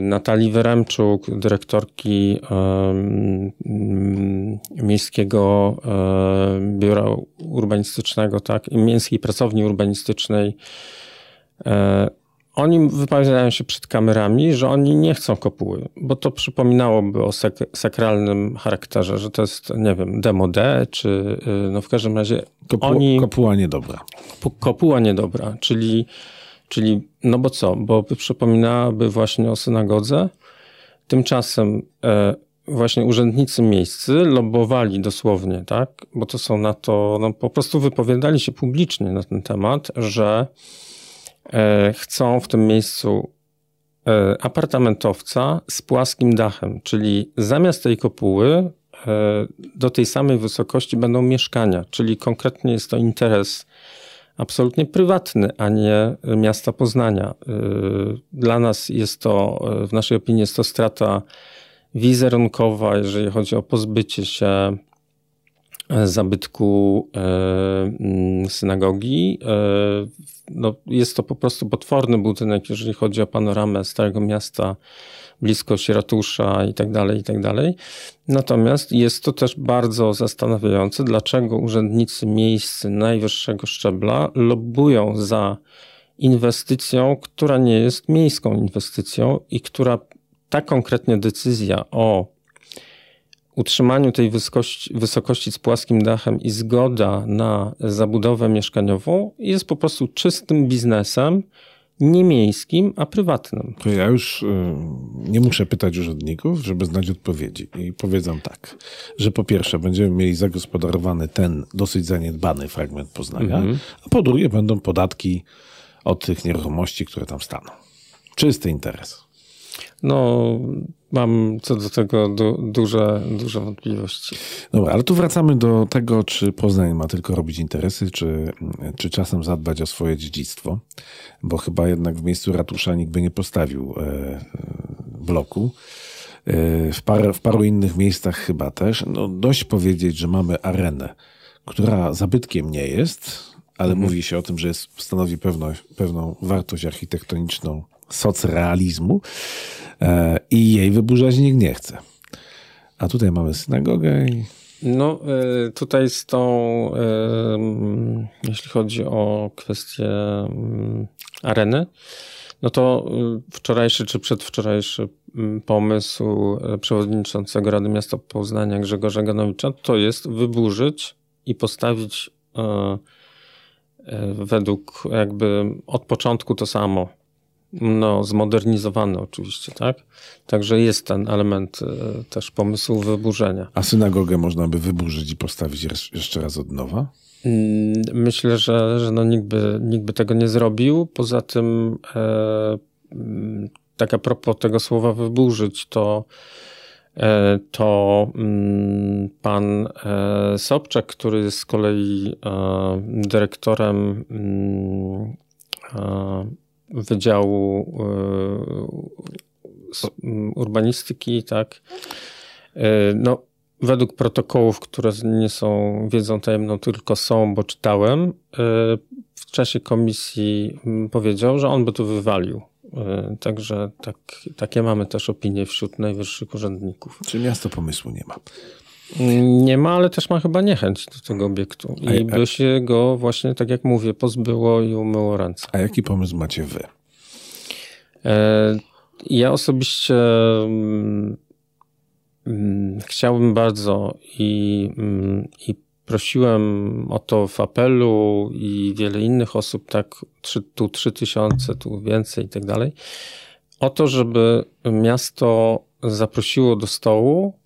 Natalii Wyremczuk, dyrektorki Miejskiego Biura Urbanistycznego, tak, Miejskiej Pracowni Urbanistycznej oni wypowiadają się przed kamerami, że oni nie chcą kopuły, bo to przypominałoby o sak sakralnym charakterze, że to jest, nie wiem, demo D, czy y, no w każdym razie Kopu oni... Kopuła niedobra. Kopuła niedobra, czyli, czyli no bo co, bo przypominałaby właśnie o synagodze. Tymczasem e, właśnie urzędnicy miejscy lobowali dosłownie, tak, bo to są na to, no po prostu wypowiadali się publicznie na ten temat, że chcą w tym miejscu e, apartamentowca z płaskim dachem, czyli zamiast tej kopuły e, do tej samej wysokości będą mieszkania, czyli konkretnie jest to interes absolutnie prywatny, a nie miasta Poznania. Dla nas jest to, w naszej opinii, jest to strata wizerunkowa, jeżeli chodzi o pozbycie się zabytku mm, synagogi no, jest to po prostu potworny budynek, jeżeli chodzi o panoramę Starego Miasta, bliskość ratusza i tak dalej, i tak dalej. Natomiast jest to też bardzo zastanawiające, dlaczego urzędnicy miejscy najwyższego szczebla lobbują za inwestycją, która nie jest miejską inwestycją i która ta konkretnie decyzja o utrzymaniu tej wysokości, wysokości z płaskim dachem i zgoda na zabudowę mieszkaniową jest po prostu czystym biznesem, nie miejskim, a prywatnym. To ja już y, nie muszę pytać urzędników, żeby znać odpowiedzi. I powiedzą tak, że po pierwsze będziemy mieli zagospodarowany ten dosyć zaniedbany fragment Poznania, mm -hmm. a po drugie będą podatki od tych nieruchomości, które tam staną. Czysty interes. No, mam co do tego du duże, duże wątpliwości. Dobra, ale tu wracamy do tego, czy Poznań ma tylko robić interesy, czy, czy czasem zadbać o swoje dziedzictwo, bo chyba jednak w miejscu ratusza nikt by nie postawił e, bloku. E, w, par, w paru innych miejscach chyba też. No, dość powiedzieć, że mamy arenę która zabytkiem nie jest, ale Mhm. mówi się o tym, że jest, stanowi pewną, pewną wartość architektoniczną socrealizmu e, i jej wyburzać nikt nie chce. A tutaj mamy synagogę i No, y, tutaj z tą, mm, jeśli chodzi o kwestię mm, areny, no to wczorajszy czy przedwczorajszy mm, pomysł przewodniczącego Rady Miasta Poznania Grzegorza Ganowicza to jest wyburzyć i postawić według jakby od początku to samo. No, zmodernizowane oczywiście, tak? Także jest ten element y, też pomysłu wyburzenia. A synagogę można by wyburzyć i postawić jeszcze raz od nowa? Mm, Myślę, że, że no nikt, by, nikt by tego nie zrobił. Poza tym, e, mm, tak a propos tego słowa wyburzyć, to, e, to mm, pan e, Sobczak, który jest z kolei e, dyrektorem mm, e, Wydziału e, Urbanistyki, tak, E, No, według protokołów, które nie są wiedzą tajemną, tylko są, bo czytałem, e, w czasie komisji powiedział, że on by to wywalił. Także tak, takie mamy też opinie wśród najwyższych urzędników. Czy miasto pomysłu nie ma? Nie ma, ale też ma chyba niechęć do tego obiektu. I a- by się go właśnie, tak jak mówię, pozbyło i umyło ręce. A jaki pomysł macie wy? E, Ja osobiście mm, mm, chciałbym bardzo i, mm, i prosiłem o to w apelu i wiele innych osób, tak, trzy, tu trzy tysiące, tu więcej i tak dalej, o to, żeby miasto zaprosiło do stołu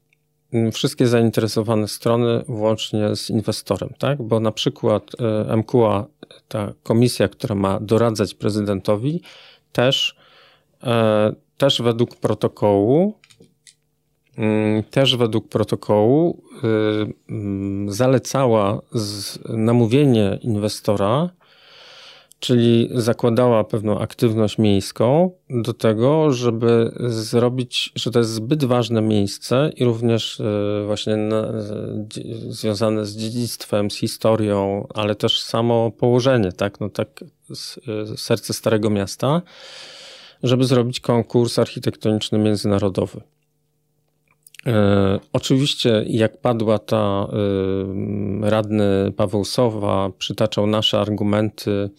wszystkie zainteresowane strony, włącznie z inwestorem, tak? Bo na przykład e, MQA, ta komisja, która ma doradzać prezydentowi, też, e, też według protokołu, też według protokołu zalecała namówienie inwestora, czyli zakładała pewną aktywność miejską do tego, żeby zrobić, że to jest zbyt ważne miejsce i również y, właśnie na, związane z dziedzictwem, z historią, ale też samo położenie, tak, no tak, y, serce Starego Miasta, żeby zrobić konkurs architektoniczny międzynarodowy. E, oczywiście, jak padła ta e, radny Paweł Sowa, przytaczał nasze argumenty,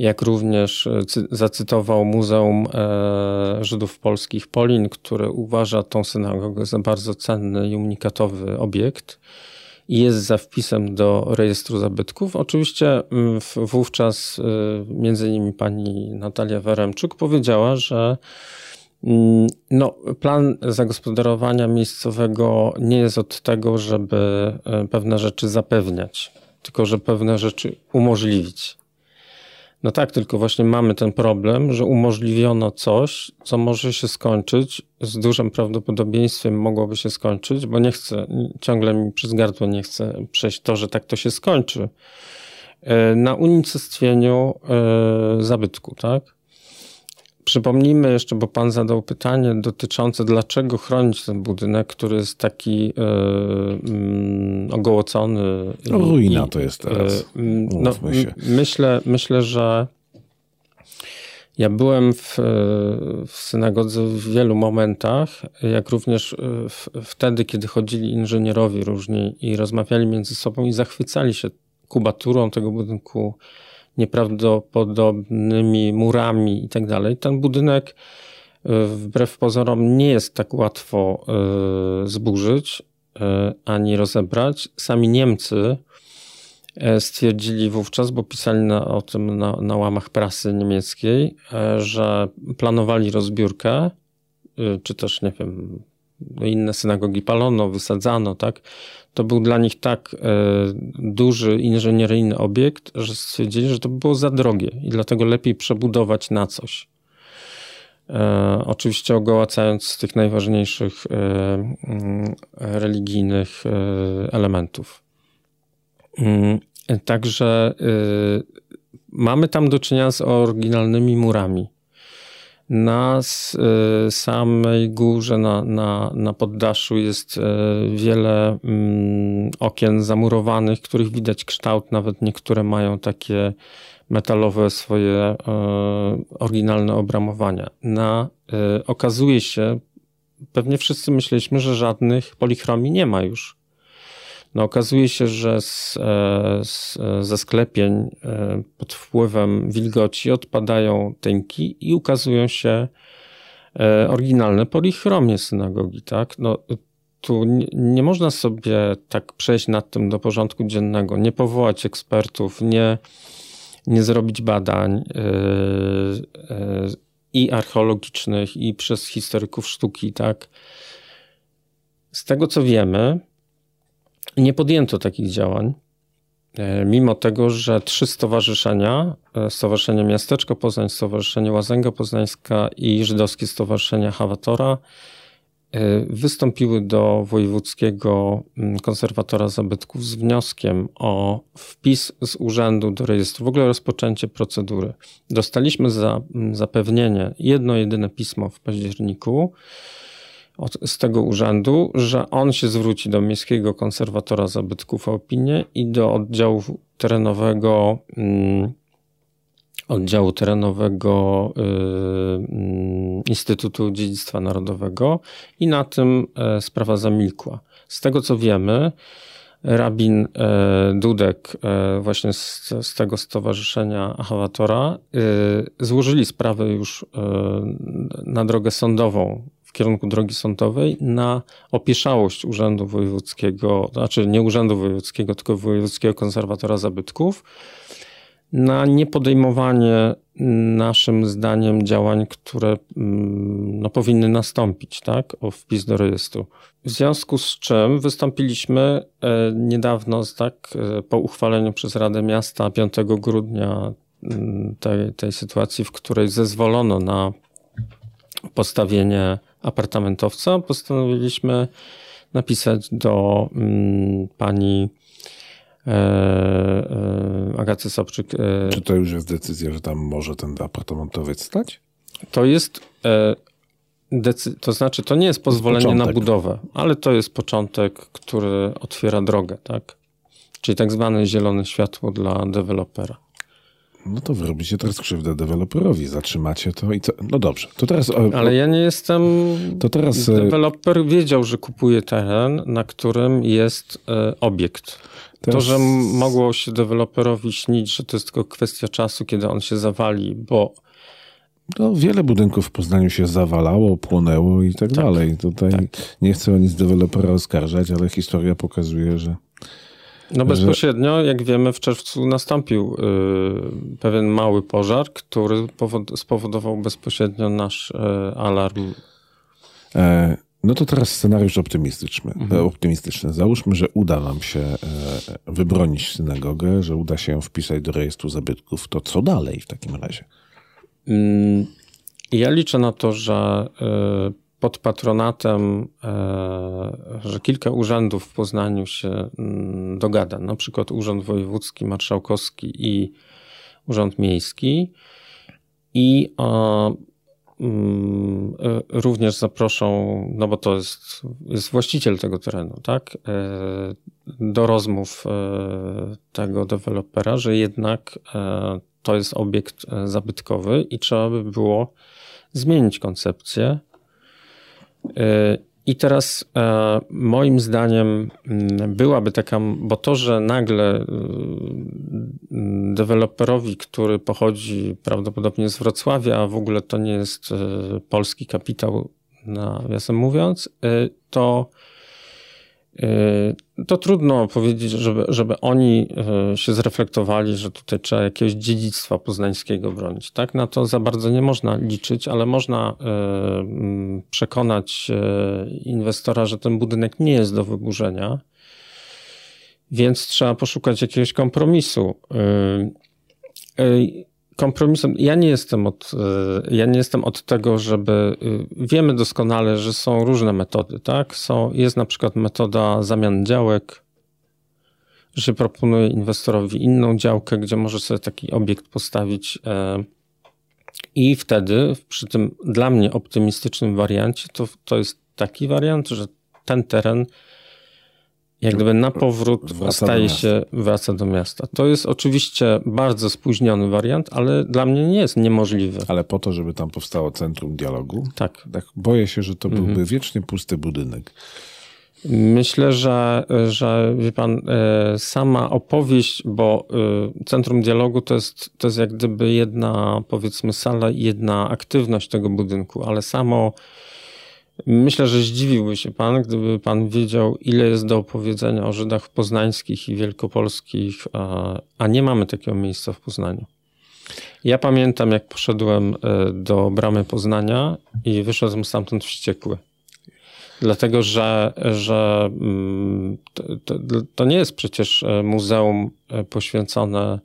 jak również e, cy- zacytował Muzeum e, Żydów Polskich Polin, które uważa tą synagogę za bardzo cenny i unikatowy obiekt i jest za wpisem do rejestru zabytków. Oczywiście mm, wówczas y, między innymi pani Natalia Weremczuk powiedziała, że mm, no, plan zagospodarowania miejscowego nie jest od tego, żeby pewne rzeczy zapewniać, tylko że pewne rzeczy umożliwić. No tak, tylko właśnie mamy ten problem, że umożliwiono coś, co może się skończyć, z dużym prawdopodobieństwem mogłoby się skończyć, bo nie chcę, ciągle mi przez gardło nie chcę przejść to, że tak to się skończy, e, na unicestwieniu e, zabytku, tak? Przypomnijmy jeszcze, bo pan zadał pytanie dotyczące, dlaczego chronić ten budynek, który jest taki mm, ogołocony. No, ruina i, to jest teraz. e, mm, No, myślę, myślę, że ja byłem w, e, w synagodze w wielu momentach, jak również w, wtedy, kiedy chodzili inżynierowie różni i rozmawiali między sobą i zachwycali się kubaturą tego budynku, nieprawdopodobnymi murami i tak dalej. Ten budynek e, wbrew pozorom nie jest tak łatwo e, zburzyć e, ani rozebrać. Sami Niemcy stwierdzili wówczas, bo pisali na, o tym na, na łamach prasy niemieckiej, że planowali rozbiórkę, czy też, nie wiem, inne synagogi palono, wysadzano, tak? To był dla nich tak e, duży inżynieryjny obiekt, że stwierdzili, że to by było za drogie i dlatego lepiej przebudować na coś. E, oczywiście ogołacając z tych najważniejszych e, mm, religijnych elementów. Mm, Także mamy tam do czynienia z oryginalnymi murami. Na y, samej górze, na, na, na poddaszu jest y, wiele mm, okien zamurowanych, których widać kształt, nawet niektóre mają takie metalowe swoje y, oryginalne obramowania. Na, okazuje się, pewnie wszyscy myśleliśmy, że żadnych polichromii nie ma już. No okazuje się, że z, e, z, ze sklepień e, pod wpływem wilgoci odpadają tynki i ukazują się e, oryginalne polichromie synagogi, tak? No, tu nie, nie można sobie tak przejść nad tym do porządku dziennego, nie powołać ekspertów, nie, nie zrobić badań yy, yy, i archeologicznych, i przez historyków sztuki, tak? Z tego co wiemy, nie podjęto takich działań, e, mimo tego, że trzy stowarzyszenia, e, Stowarzyszenie Miasteczko Poznań, Stowarzyszenie Łazęga Poznańska i Żydowskie Stowarzyszenie Hawatora e, wystąpiły do Wojewódzkiego mm, Konserwatora Zabytków z wnioskiem o wpis z urzędu do rejestru, w ogóle rozpoczęcie procedury. Dostaliśmy za, mm, zapewnienie, jedno jedyne pismo w październiku, od, z tego urzędu, że on się zwróci do Miejskiego Konserwatora Zabytków o opinię i do oddziału terenowego, mm, oddziału terenowego y, y, Instytutu Dziedzictwa Narodowego i na tym y, sprawa zamilkła. Z tego co wiemy, rabin Dudek właśnie z, z tego stowarzyszenia Achawatora złożyli sprawę już na drogę sądową w kierunku drogi sądowej na opieszałość Urzędu Wojewódzkiego, znaczy nie Urzędu Wojewódzkiego, tylko Wojewódzkiego Konserwatora Zabytków, na niepodejmowanie naszym zdaniem działań, które no, powinny nastąpić, tak, o wpis do rejestru. W związku z czym wystąpiliśmy niedawno, tak, po uchwaleniu przez Radę Miasta 5 grudnia tej, tej sytuacji, w której zezwolono na postawienie apartamentowca, postanowiliśmy napisać do mm, pani e, e, Agaty Sobczyk. E, Czy to już jest decyzja, że tam może ten apartamentowiec stać? To jest, e, to znaczy, to nie jest pozwolenie początek. na budowę, ale to jest początek, który otwiera drogę, tak? Czyli tak zwane zielone światło dla dewelopera. No to wy robicie teraz krzywdę deweloperowi, zatrzymacie to i co? No dobrze, to teraz... o- Ale ja nie jestem. To teraz, e, Deweloper wiedział, że kupuje teren, na którym jest e, obiekt. To, Teraz- że m- mogło się deweloperowi śnić, że to jest tylko kwestia czasu, kiedy on się zawali, bo No, wiele budynków w Poznaniu się zawalało, płonęło i tak, dalej. Tutaj nie chcę o nic dewelopera oskarżać, ale historia pokazuje, że no bezpośrednio, jak wiemy, w czerwcu nastąpił y, pewien mały pożar, który powod- spowodował bezpośrednio nasz y, alarm. E, no to teraz scenariusz optymistyczny. E, optymistyczny. Załóżmy, że uda nam się e, wybronić synagogę, że uda się ją wpisać do rejestru zabytków. To co dalej w takim razie? Mm, Ja liczę na to, że y, pod patronatem, y, że kilka urzędów w Poznaniu się mm, dogada, na przykład Urząd Wojewódzki, Marszałkowski i Urząd Miejski i e, mm, y, również zaproszą, no bo to jest, jest właściciel tego terenu, tak, do rozmów tego dewelopera, że jednak e, to jest obiekt e, zabytkowy i trzeba by było zmienić koncepcję. E, I teraz e, moim zdaniem mm, byłaby taka, bo to, że nagle mm, deweloperowi, który pochodzi prawdopodobnie z Wrocławia, a w ogóle to nie jest e, polski kapitał, nawiasem mówiąc, e, to to trudno powiedzieć, żeby, żeby oni e, się zreflektowali, że tutaj trzeba jakiegoś dziedzictwa poznańskiego bronić. Tak? Na to za bardzo nie można liczyć, ale można e, mm, przekonać inwestora, że ten budynek nie jest do wyburzenia, więc trzeba poszukać jakiegoś kompromisu. Kompromisem, ja nie jestem od, e, ja nie jestem od tego, żeby, e, wiemy doskonale, że są różne metody, tak? Są, jest na przykład metoda zamian działek, że proponuje inwestorowi inną działkę, gdzie może sobie taki obiekt postawić e, I wtedy przy tym dla mnie optymistycznym wariancie to, to jest taki wariant, że ten teren jak gdyby na powrót Wraca staje się, wraca do miasta. To jest oczywiście bardzo spóźniony wariant, ale dla mnie nie jest niemożliwy. Ale po to, żeby tam powstało centrum dialogu, Tak. tak boję się, że to Mhm. byłby wiecznie pusty budynek. Myślę, że, że wie pan, e, sama opowieść, bo e, Centrum Dialogu to jest, to jest jak gdyby jedna, powiedzmy, sala i jedna aktywność tego budynku, ale samo myślę, że zdziwiłby się pan, gdyby pan wiedział, ile jest do opowiedzenia o Żydach poznańskich i wielkopolskich, a, a nie mamy takiego miejsca w Poznaniu. Ja pamiętam, jak poszedłem e, do bramy Poznania i wyszedłem stamtąd wściekły. Dlatego, że, że mm, to, to, nie jest przecież e, muzeum e, poświęcone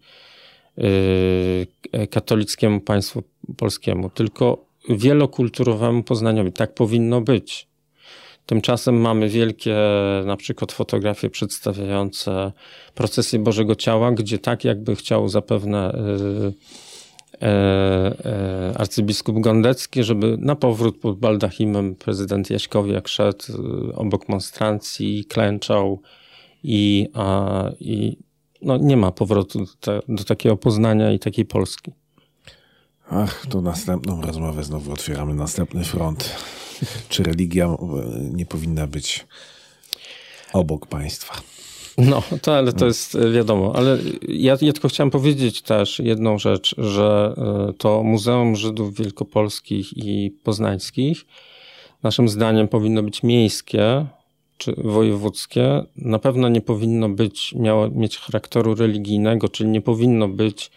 katolickiemu państwu polskiemu, tylko wielokulturowemu Poznaniowi. Tak powinno być. Tymczasem mamy wielkie na przykład fotografie przedstawiające procesję Bożego Ciała, gdzie tak jakby chciał zapewne y, e, e, arcybiskup Gondecki, żeby na powrót pod baldachimem prezydent Jaśkowiak szedł y, obok monstrancji, klęczał i, a, i no, nie ma powrotu do, te, do takiego Poznania i takiej Polski. Ach, to następną rozmowę znowu otwieramy następny front. Czy religia e, nie powinna być obok państwa? No, to, ale to jest e, wiadomo. Ale ja, ja tylko chciałem powiedzieć też jedną rzecz, że e, to Muzeum Żydów Wielkopolskich i Poznańskich naszym zdaniem powinno być miejskie czy wojewódzkie. Na pewno nie powinno być, miało mieć charakteru religijnego, czyli nie powinno być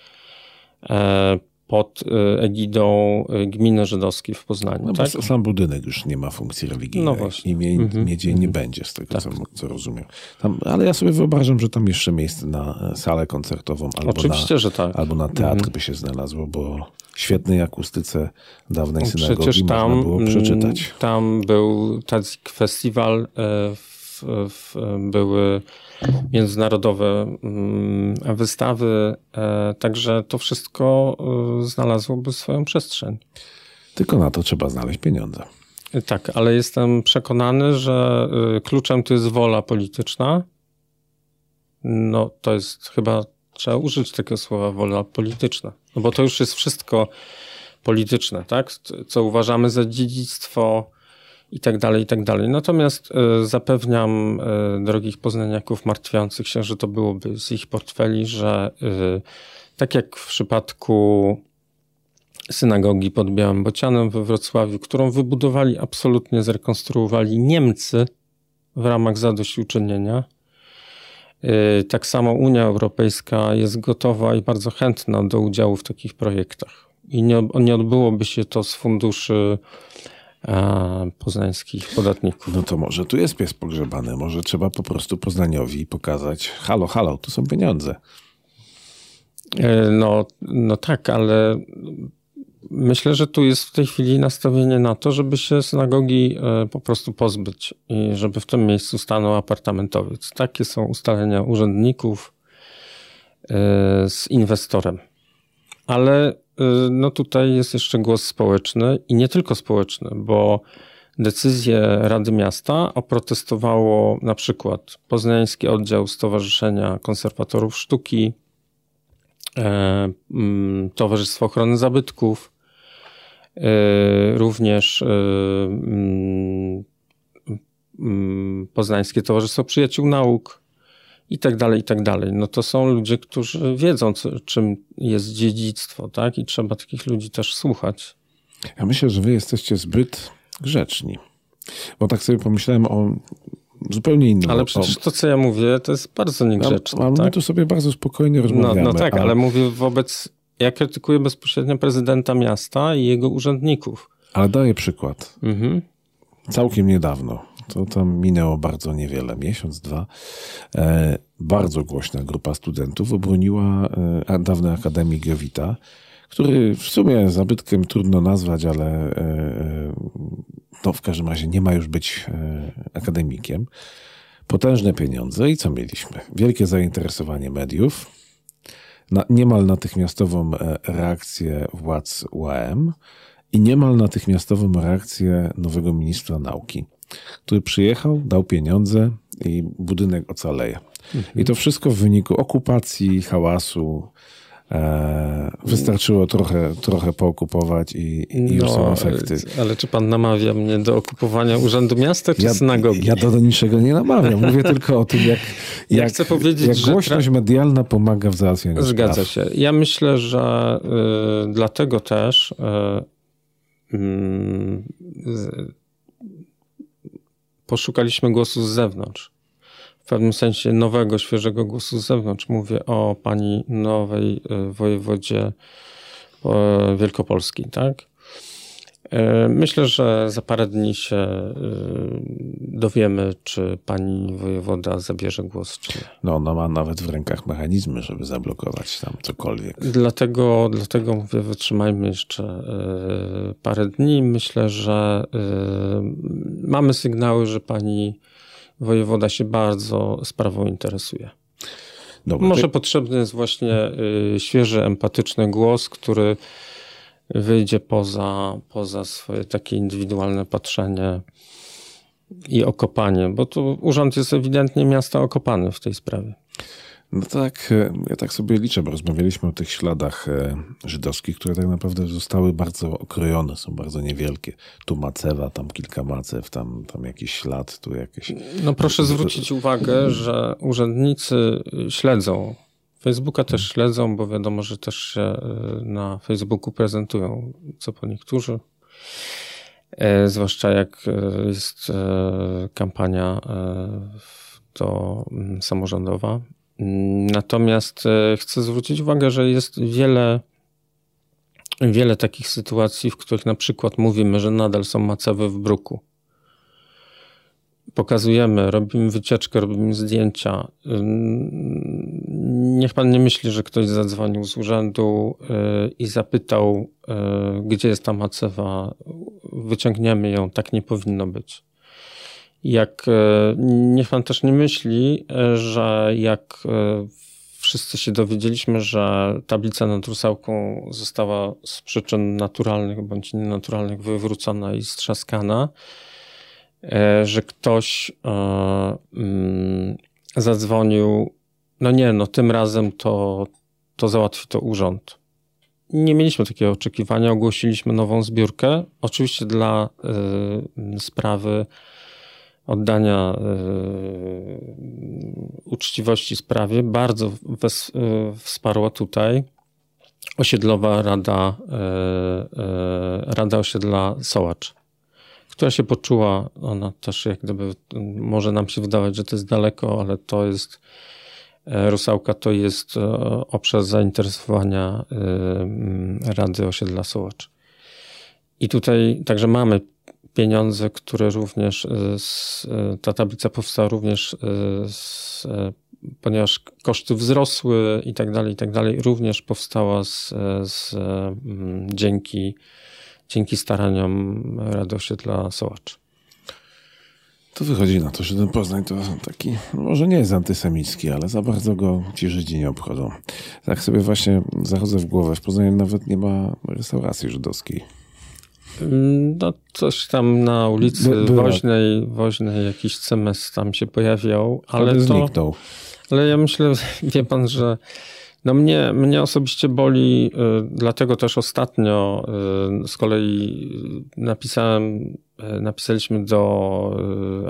e, pod e, egidą e, gminy żydowskiej w Poznaniu. No tak? sam budynek już nie ma funkcji religijnej No właśnie. Mhm. nie będzie, z tego Tak. co, co rozumiem. Tam, ale ja sobie wyobrażam, że tam jeszcze miejsce na e, salę koncertową albo Oczywiście, na, że tak. albo na teatr Mhm. by się znalazło, bo świetnej akustyce dawnej Przecież synagogi tam, można było przeczytać. mm, tam był Tadzik Festiwal, e, w, w, były międzynarodowe mm, wystawy, e, także to wszystko e, znalazłoby swoją przestrzeń. Tylko na to trzeba znaleźć pieniądze. Tak, ale jestem przekonany, że e, kluczem to jest wola polityczna. No to jest chyba, trzeba użyć takiego słowa wola polityczna, no bo to już jest wszystko polityczne, tak? Co uważamy za dziedzictwo i tak dalej, i tak dalej. Natomiast e, zapewniam e, drogich poznaniaków martwiących się, że to byłoby z ich portfeli, że e, tak jak w przypadku synagogi pod Białym Bocianem we Wrocławiu, którą wybudowali, absolutnie zrekonstruowali Niemcy w ramach zadośćuczynienia. Tak samo Unia Europejska jest gotowa i bardzo chętna do udziału w takich projektach. I nie, nie odbyłoby się to z funduszy poznańskich podatników. No to może tu jest pies pogrzebany, może trzeba po prostu Poznaniowi pokazać, halo, halo, tu są pieniądze. E, No, no tak, ale myślę, że tu jest w tej chwili nastawienie na to, żeby się synagogi e, po prostu pozbyć i żeby w tym miejscu stanął apartamentowiec. Takie są ustalenia urzędników e, z inwestorem. Ale e, no tutaj jest jeszcze głos społeczny i nie tylko społeczny, bo decyzję Rady Miasta oprotestowało na przykład Poznański Oddział Stowarzyszenia Konserwatorów Sztuki, e, mm, Towarzystwo Ochrony Zabytków, e, również e, mm, mm, Poznańskie Towarzystwo Przyjaciół Nauk i tak dalej, i tak dalej. No to są ludzie, którzy wiedzą, co, czym jest dziedzictwo, tak? I trzeba takich ludzi też słuchać. Ja myślę, że wy jesteście zbyt grzeczni. Bo tak sobie pomyślałem o zupełnie innym. Ale przecież to, co ja mówię, to jest bardzo a, niegrzeczne. a my tak? tu sobie bardzo spokojnie No, rozmawiamy. no tak, a- ale mówię wobec. Ja krytykuję bezpośrednio prezydenta miasta i jego urzędników. Ale daję przykład. Mhm. Całkiem niedawno, to tam minęło bardzo niewiele, miesiąc, dwa, e, bardzo głośna grupa studentów obroniła e, dawny Akademii Giowita, który w sumie zabytkiem trudno nazwać, ale e, no, w każdym razie nie ma już być akademikiem. Potężne pieniądze i co mieliśmy? Wielkie zainteresowanie mediów, na, niemal natychmiastową reakcję władz UAM i niemal natychmiastową reakcję nowego ministra nauki, który przyjechał, dał pieniądze i budynek ocaleje. I to wszystko w wyniku okupacji, hałasu, E, wystarczyło trochę, trochę pookupować i, i już są efekty. Ale czy pan namawia mnie do okupowania Urzędu Miasta czy ja, synagogi? Ja do, do niczego nie namawiam. Mówię tylko o tym, jak, ja jak, chcę powiedzieć, jak głośność medialna pomaga w załatwianiu Zgadza spraw. się. Ja myślę, że y, dlatego też y, y, poszukaliśmy głosu z zewnątrz w pewnym sensie nowego, świeżego głosu z zewnątrz. Mówię o pani nowej e, wojewodzie e, Wielkopolskiej, tak? E, myślę, że za parę dni się dowiemy, czy pani wojewoda zabierze głos, czy nie. No, ona ma nawet w rękach mechanizmy, żeby zablokować tam cokolwiek. Dlatego, dlatego mówię, wytrzymajmy jeszcze parę dni. Myślę, że mamy sygnały, że pani wojewoda się bardzo sprawą interesuje. Dobra, Może potrzebny jest właśnie świeży, empatyczny głos, który wyjdzie poza, poza swoje takie indywidualne patrzenie i okopanie, bo tu urząd jest ewidentnie miasta okopany w tej sprawie. No tak, ja tak sobie liczę, bo rozmawialiśmy o tych śladach e, żydowskich, które tak naprawdę zostały bardzo okrojone, są bardzo niewielkie. Tu macewa, tam kilka macew, tam, tam jakiś ślad, tu jakieś... No proszę zwrócić uwagę, że urzędnicy śledzą. Facebooka też śledzą, bo wiadomo, że też się e, na Facebooku prezentują, co po niektórzy. Zwłaszcza jak jest kampania to mm, samorządowa Natomiast e, chcę zwrócić uwagę, że jest wiele, wiele takich sytuacji, w których na przykład mówimy, że nadal są macewy w bruku. Pokazujemy, robimy wycieczkę, robimy zdjęcia. Niech pan nie myśli, że ktoś zadzwonił z urzędu e, i zapytał, e, gdzie jest ta macewa. Wyciągniemy ją, tak nie powinno być. Jak e, niech pan też nie myśli, że jak wszyscy się dowiedzieliśmy, że tablica nad Rusałką została z przyczyn naturalnych bądź nienaturalnych wywrócona i strzaskana, że ktoś mm, zadzwonił, no nie, no tym razem to, to załatwi to urząd. Nie mieliśmy takiego oczekiwania, ogłosiliśmy nową zbiórkę, oczywiście dla y, sprawy oddania e, uczciwości sprawie bardzo wes, e, wsparła tutaj osiedlowa Rada, e, Rada Osiedla Sołacz, która się poczuła, ona też jak gdyby, może nam się wydawać, że to jest daleko, ale to jest Rusałka to jest obszar zainteresowania Rady Osiedla Sołacz. I tutaj także mamy pieniądze, które również, e, z, e, ta tablica powstała również, e, z, ponieważ koszty wzrosły i tak dalej, i tak dalej, również powstała z, z, dzięki, dzięki staraniom Rady Osiedla Sołacz. To wychodzi na to, że ten Poznań to taki, może nie jest antysemicki, ale za bardzo go ci Żydzi nie obchodzą. Tak sobie właśnie zachodzę w głowę. W Poznaniu nawet nie ma restauracji żydowskiej. No coś tam na ulicy By, Woźnej, Woźnej jakiś CMS tam się pojawiał, ale to... Zniknął. Ale ja myślę, wie pan, że no mnie, mnie osobiście boli, y, dlatego też ostatnio y, z kolei napisałem, y, napisaliśmy do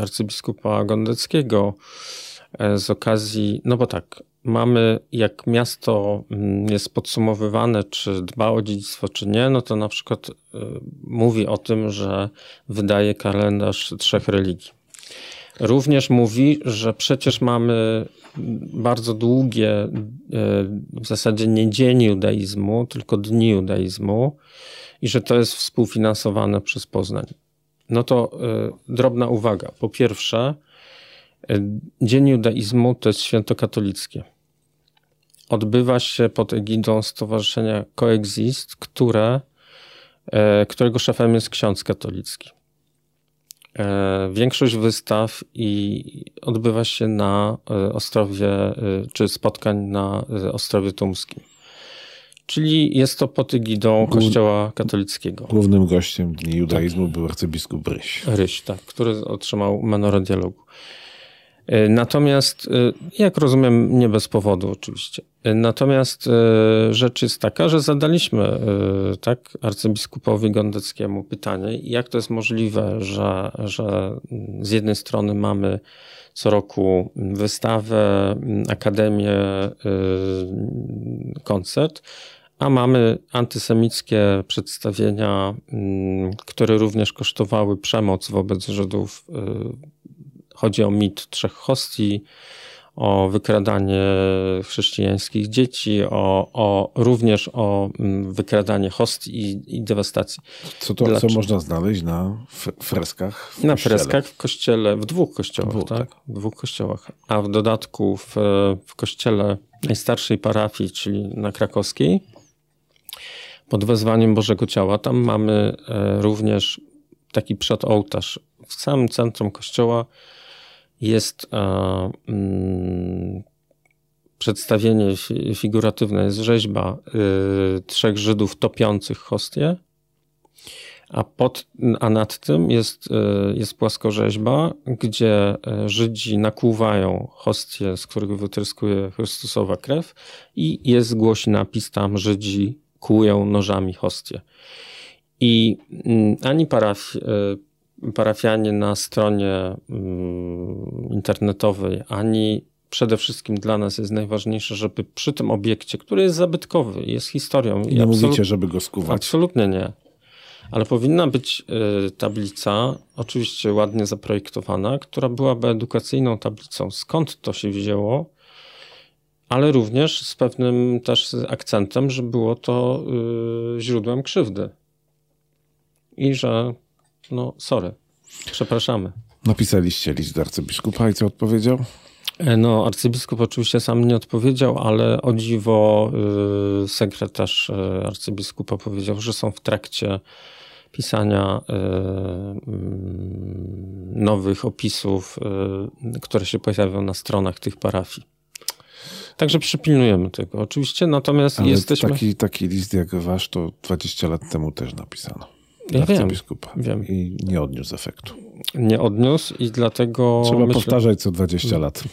arcybiskupa Gondeckiego z okazji, no bo tak, mamy, jak miasto mm, jest podsumowywane, czy dba o dziedzictwo, czy nie, no to na przykład mówi o tym, że wydaje kalendarz trzech religii. Również mówi, że przecież mamy bardzo długie, y, w zasadzie nie dzień judaizmu, tylko dni judaizmu i że to jest współfinansowane przez Poznań. No to y, drobna uwaga. Po pierwsze, Dzień Judaizmu to jest święto katolickie. Odbywa się pod egidą Stowarzyszenia Coexist, które, e, którego szefem jest ksiądz katolicki. E, większość wystaw i odbywa się na e, Ostrowie, e, czy spotkań na Ostrowie Tumskim. Czyli jest to pod egidą Kościoła katolickiego. Głównym gościem Dni Judaizmu tak. był arcybiskup Ryś. Ryś, tak, który otrzymał menorę dialogu. E, natomiast, e, jak rozumiem, nie bez powodu oczywiście. E, natomiast rzecz jest taka, że zadaliśmy tak, arcybiskupowi Gondeckiemu pytanie, jak to jest możliwe, że, że z jednej strony mamy co roku wystawę, akademię, koncert, a mamy antysemickie przedstawienia, które również kosztowały przemoc wobec Żydów Chodzi o mit trzech hostii, o wykradanie chrześcijańskich dzieci, o, o również o mm, wykradanie hostii i, i dewastacji. Co to co można znaleźć na freskach? na freskach w kościele, w dwóch kościołach, dwóch, tak? tak? W dwóch kościołach. A w dodatku w, w kościele najstarszej parafii, czyli na krakowskiej, pod wezwaniem Bożego Ciała, tam mamy e, również taki przedołtarz w samym centrum kościoła jest e, mm, przedstawienie figuratywne, jest rzeźba y, trzech Żydów topiących hostię, a, pod, a nad tym jest, y, jest płaskorzeźba, gdzie e, Żydzi nakłuwają hostię, z których wytryskuje Chrystusowa krew i jest głośny napis tam Żydzi kłują nożami hostię. I mm, ani paraf, parafianie na stronie mm, internetowej, ani przede wszystkim dla nas jest najważniejsze, żeby przy tym obiekcie, który jest zabytkowy, jest historią. I nie mówicie, żeby go skuwać. Absolutnie nie. Ale powinna być y, tablica, oczywiście ładnie zaprojektowana, która byłaby edukacyjną tablicą. Skąd to się wzięło? Ale również z pewnym też akcentem, że było to y, źródłem krzywdy. I że no sorry, przepraszamy. Napisaliście list do arcybiskupa i co odpowiedział? E, no, arcybiskup oczywiście sam nie odpowiedział, ale o dziwo y, sekretarz y, arcybiskupa powiedział, że są w trakcie pisania y, mm, nowych opisów, które się pojawią na stronach tych parafii. Także przypilnujemy tego oczywiście, natomiast ale jesteśmy... Taki, taki list jak wasz to 20 lat temu też napisano. Ja wiem, wiem. I nie odniósł efektu. Nie odniósł i dlatego... Trzeba myślę... powtarzać co 20 lat.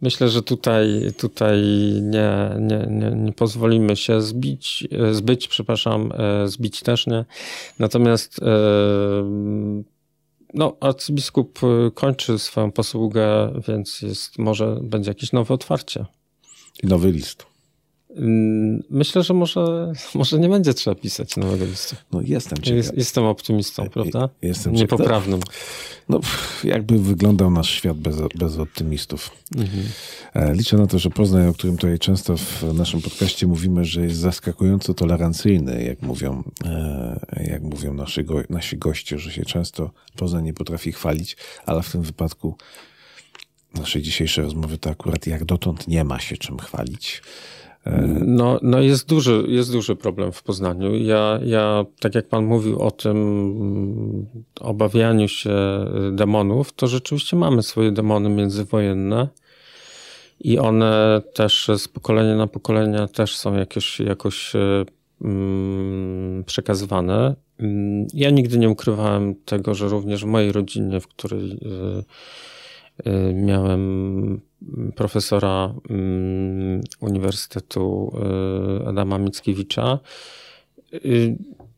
Myślę, że tutaj, tutaj nie, nie, nie, nie pozwolimy się zbić, zbyć, przepraszam, e, zbić też nie. Natomiast e, no, arcybiskup kończy swoją posługę, więc jest, może będzie jakieś nowe otwarcie. I nowy list. Mm, myślę, że może, może nie będzie trzeba pisać nowego listu. No jestem ciekaw. Jest, jestem optymistą, prawda? Jestem Niepoprawnym. No, jakby wyglądał nasz świat bez, bez optymistów. Mhm. E, liczę na to, że Poznań, o którym tutaj często w naszym podcaście mówimy, że jest zaskakująco tolerancyjny, jak mówią, e, jak mówią nasi, go, nasi goście, że się często Poznań nie potrafi chwalić, ale w tym wypadku naszej dzisiejszej rozmowy to akurat jak dotąd nie ma się czym chwalić. No, no jest, duży, jest duży problem w Poznaniu. Ja, ja, tak jak pan mówił o tym obawianiu się demonów, to rzeczywiście mamy swoje demony międzywojenne i one też z pokolenia na pokolenie też są jakoś, jakoś mm, przekazywane. Mm, ja nigdy nie ukrywałem tego, że również w mojej rodzinie, w której y, miałem profesora mm, Uniwersytetu y, Adama Mickiewicza. Y,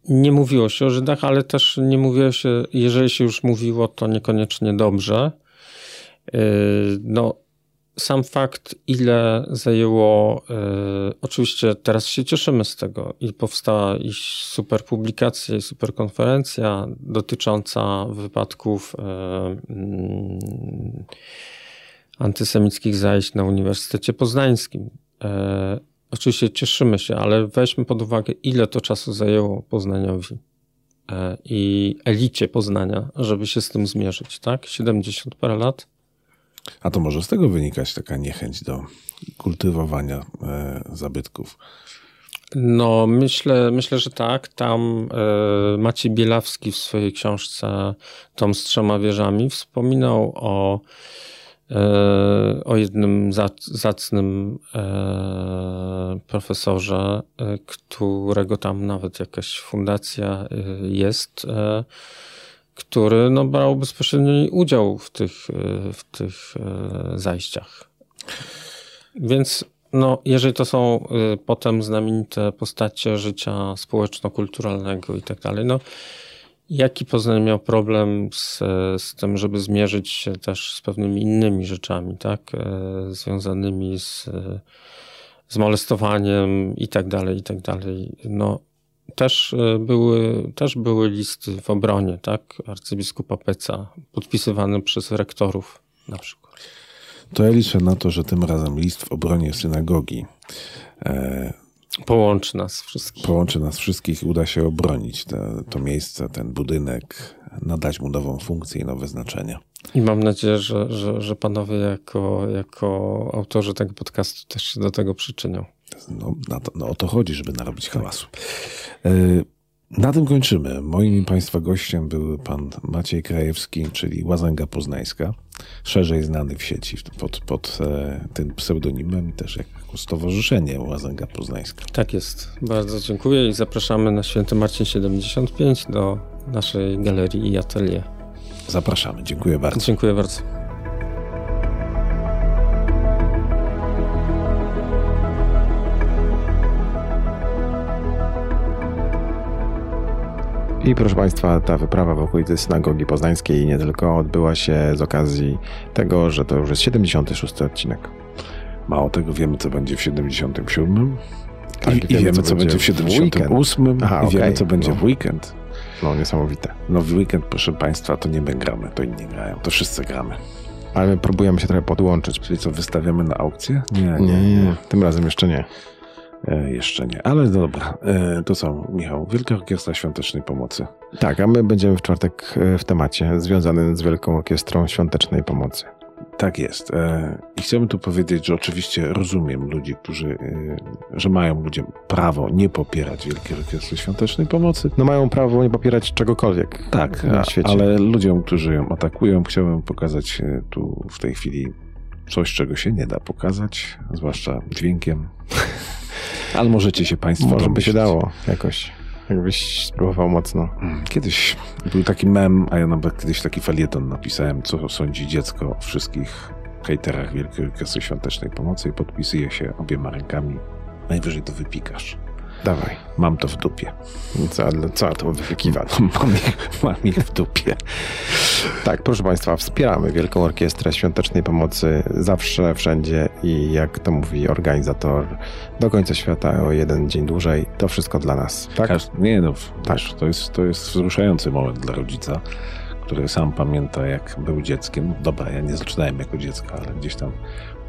nie mówiło się o Żydach, ale też nie mówiło się, jeżeli się już mówiło, to niekoniecznie dobrze. Y, no, sam fakt, ile zajęło, oczywiście teraz się cieszymy z tego i powstała i super publikacja, i super konferencja dotycząca wypadków mm, antysemickich zajść na Uniwersytecie Poznańskim. E, oczywiście cieszymy się, ale weźmy pod uwagę, ile to czasu zajęło Poznaniowi i elicie Poznania, żeby się z tym zmierzyć, tak? 70 parę lat. A to może z tego wynikać taka niechęć do kultywowania e, zabytków? No, myślę, myślę, że tak. Tam e, Maciej Bielawski w swojej książce Tom z trzema wieżami wspominał o, e, o jednym zac, zacnym profesorze, którego tam nawet jakaś fundacja jest, który no, brał bezpośredni udział w tych, w tych zajściach. Więc no, jeżeli to są y, potem znamienite postacie życia społeczno-kulturalnego i tak dalej, no jaki Poznań miał problem z, z tym, żeby zmierzyć się też z pewnymi innymi rzeczami, tak, e, związanymi z, z molestowaniem i tak dalej, i tak dalej. No, też e, były, też były listy w obronie, tak, arcybiskupa Peca, podpisywane przez rektorów na przykład. To ja liczę na to, że tym razem list w obronie synagogi e, połączy nas wszystkich. Połączy nas wszystkich i uda się obronić te, to miejsce, ten budynek, nadać mu nową funkcję i nowe znaczenia. I mam nadzieję, że, że, że panowie jako, jako autorzy tego podcastu też się do tego przyczynią. No, to, no o to chodzi, żeby narobić hałasu. E, na tym kończymy. Moim Państwa gościem był pan Maciej Krajewski, czyli Łazęga Poznańska, szerzej znany w sieci pod, pod e, tym pseudonimem i też jako Stowarzyszenie Łazęga Poznańska. Tak jest. Bardzo dziękuję i zapraszamy na Święty Marcin 75 do naszej galerii i atelier. Zapraszamy. Dziękuję bardzo. Dziękuję bardzo. I proszę Państwa, ta wyprawa w okolicy synagogi poznańskiej nie tylko odbyła się z okazji tego, że to już jest 76 odcinek. Mało tego, wiemy co będzie w 77. Tak, I, wiemy, i wiemy co, co będzie w 78. Aha, i okay. wiemy co będzie no. w weekend. No niesamowite. No w weekend, proszę Państwa, to nie my gramy, to inni grają, to wszyscy gramy. Ale my próbujemy się trochę podłączyć. Czyli co, wystawiamy na aukcję? Nie, nie, nie. nie. Tym razem jeszcze nie. E, jeszcze nie, ale dobra. E, to co, Michał? Wielka Orkiestra Świątecznej Pomocy. Tak, a my będziemy w czwartek e, w temacie związanym z Wielką Orkiestrą Świątecznej Pomocy. Tak jest. I chciałbym tu powiedzieć, że oczywiście rozumiem ludzi, którzy, że mają ludzie prawo nie popierać Wielkiej Orkiestry Świątecznej Pomocy. No mają prawo nie popierać czegokolwiek tak, na świecie. ale ludziom, którzy ją atakują, chciałbym pokazać tu w tej chwili coś, czego się nie da pokazać, zwłaszcza dźwiękiem. Ale możecie się Państwo Może by się dało jakoś. Jakbyś spróbował mocno. Mm, kiedyś był taki mem, a ja nawet kiedyś taki felieton napisałem, co sądzi dziecko o wszystkich hejterach Wielkiej Orkiestry Świątecznej Pomocy i podpisuje się obiema rękami. Najwyżej to wypikasz. Dawaj. Mam to w dupie. Co, co to wypykiwać? Mam ich, mam ich w dupie. Tak, proszę Państwa, wspieramy Wielką Orkiestrę Świątecznej Pomocy zawsze, wszędzie i jak to mówi organizator, do końca świata o jeden dzień dłużej. To wszystko dla nas, tak? nie no, tak. to, jest, to jest wzruszający moment dla rodzica, który sam pamięta, jak był dzieckiem. Dobra, ja nie zaczynałem jako dziecko, ale gdzieś tam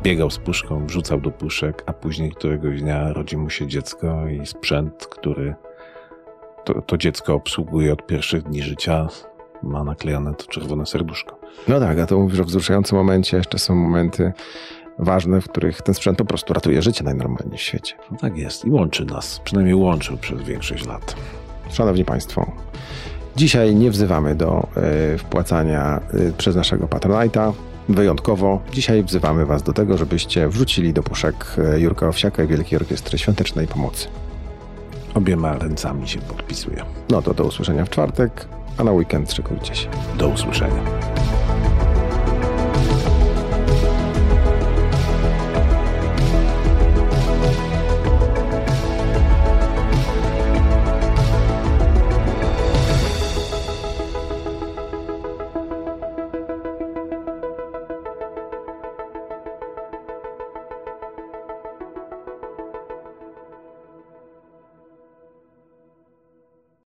biegał z puszką, wrzucał do puszek, a później któregoś dnia rodzi mu się dziecko i sprzęt, który to, to dziecko obsługuje od pierwszych dni życia, ma naklejone to czerwone serduszko. No tak, a to mówisz o wzruszającym momencie. Jeszcze są momenty ważne, w których ten sprzęt po prostu ratuje życie najnormalniej w świecie. No tak jest i łączy nas, przynajmniej łączył przez większość lat. Szanowni Państwo, dzisiaj nie wzywamy do y, wpłacania y, przez naszego Patronite'a. Wyjątkowo dzisiaj wzywamy Was do tego, żebyście wrzucili do puszek e, Jurka Owsiaka i Wielkiej Orkiestry Świątecznej Pomocy. Obiema ręcami się podpisuję. No to do usłyszenia w czwartek, a na weekend szykujcie się. Do usłyszenia.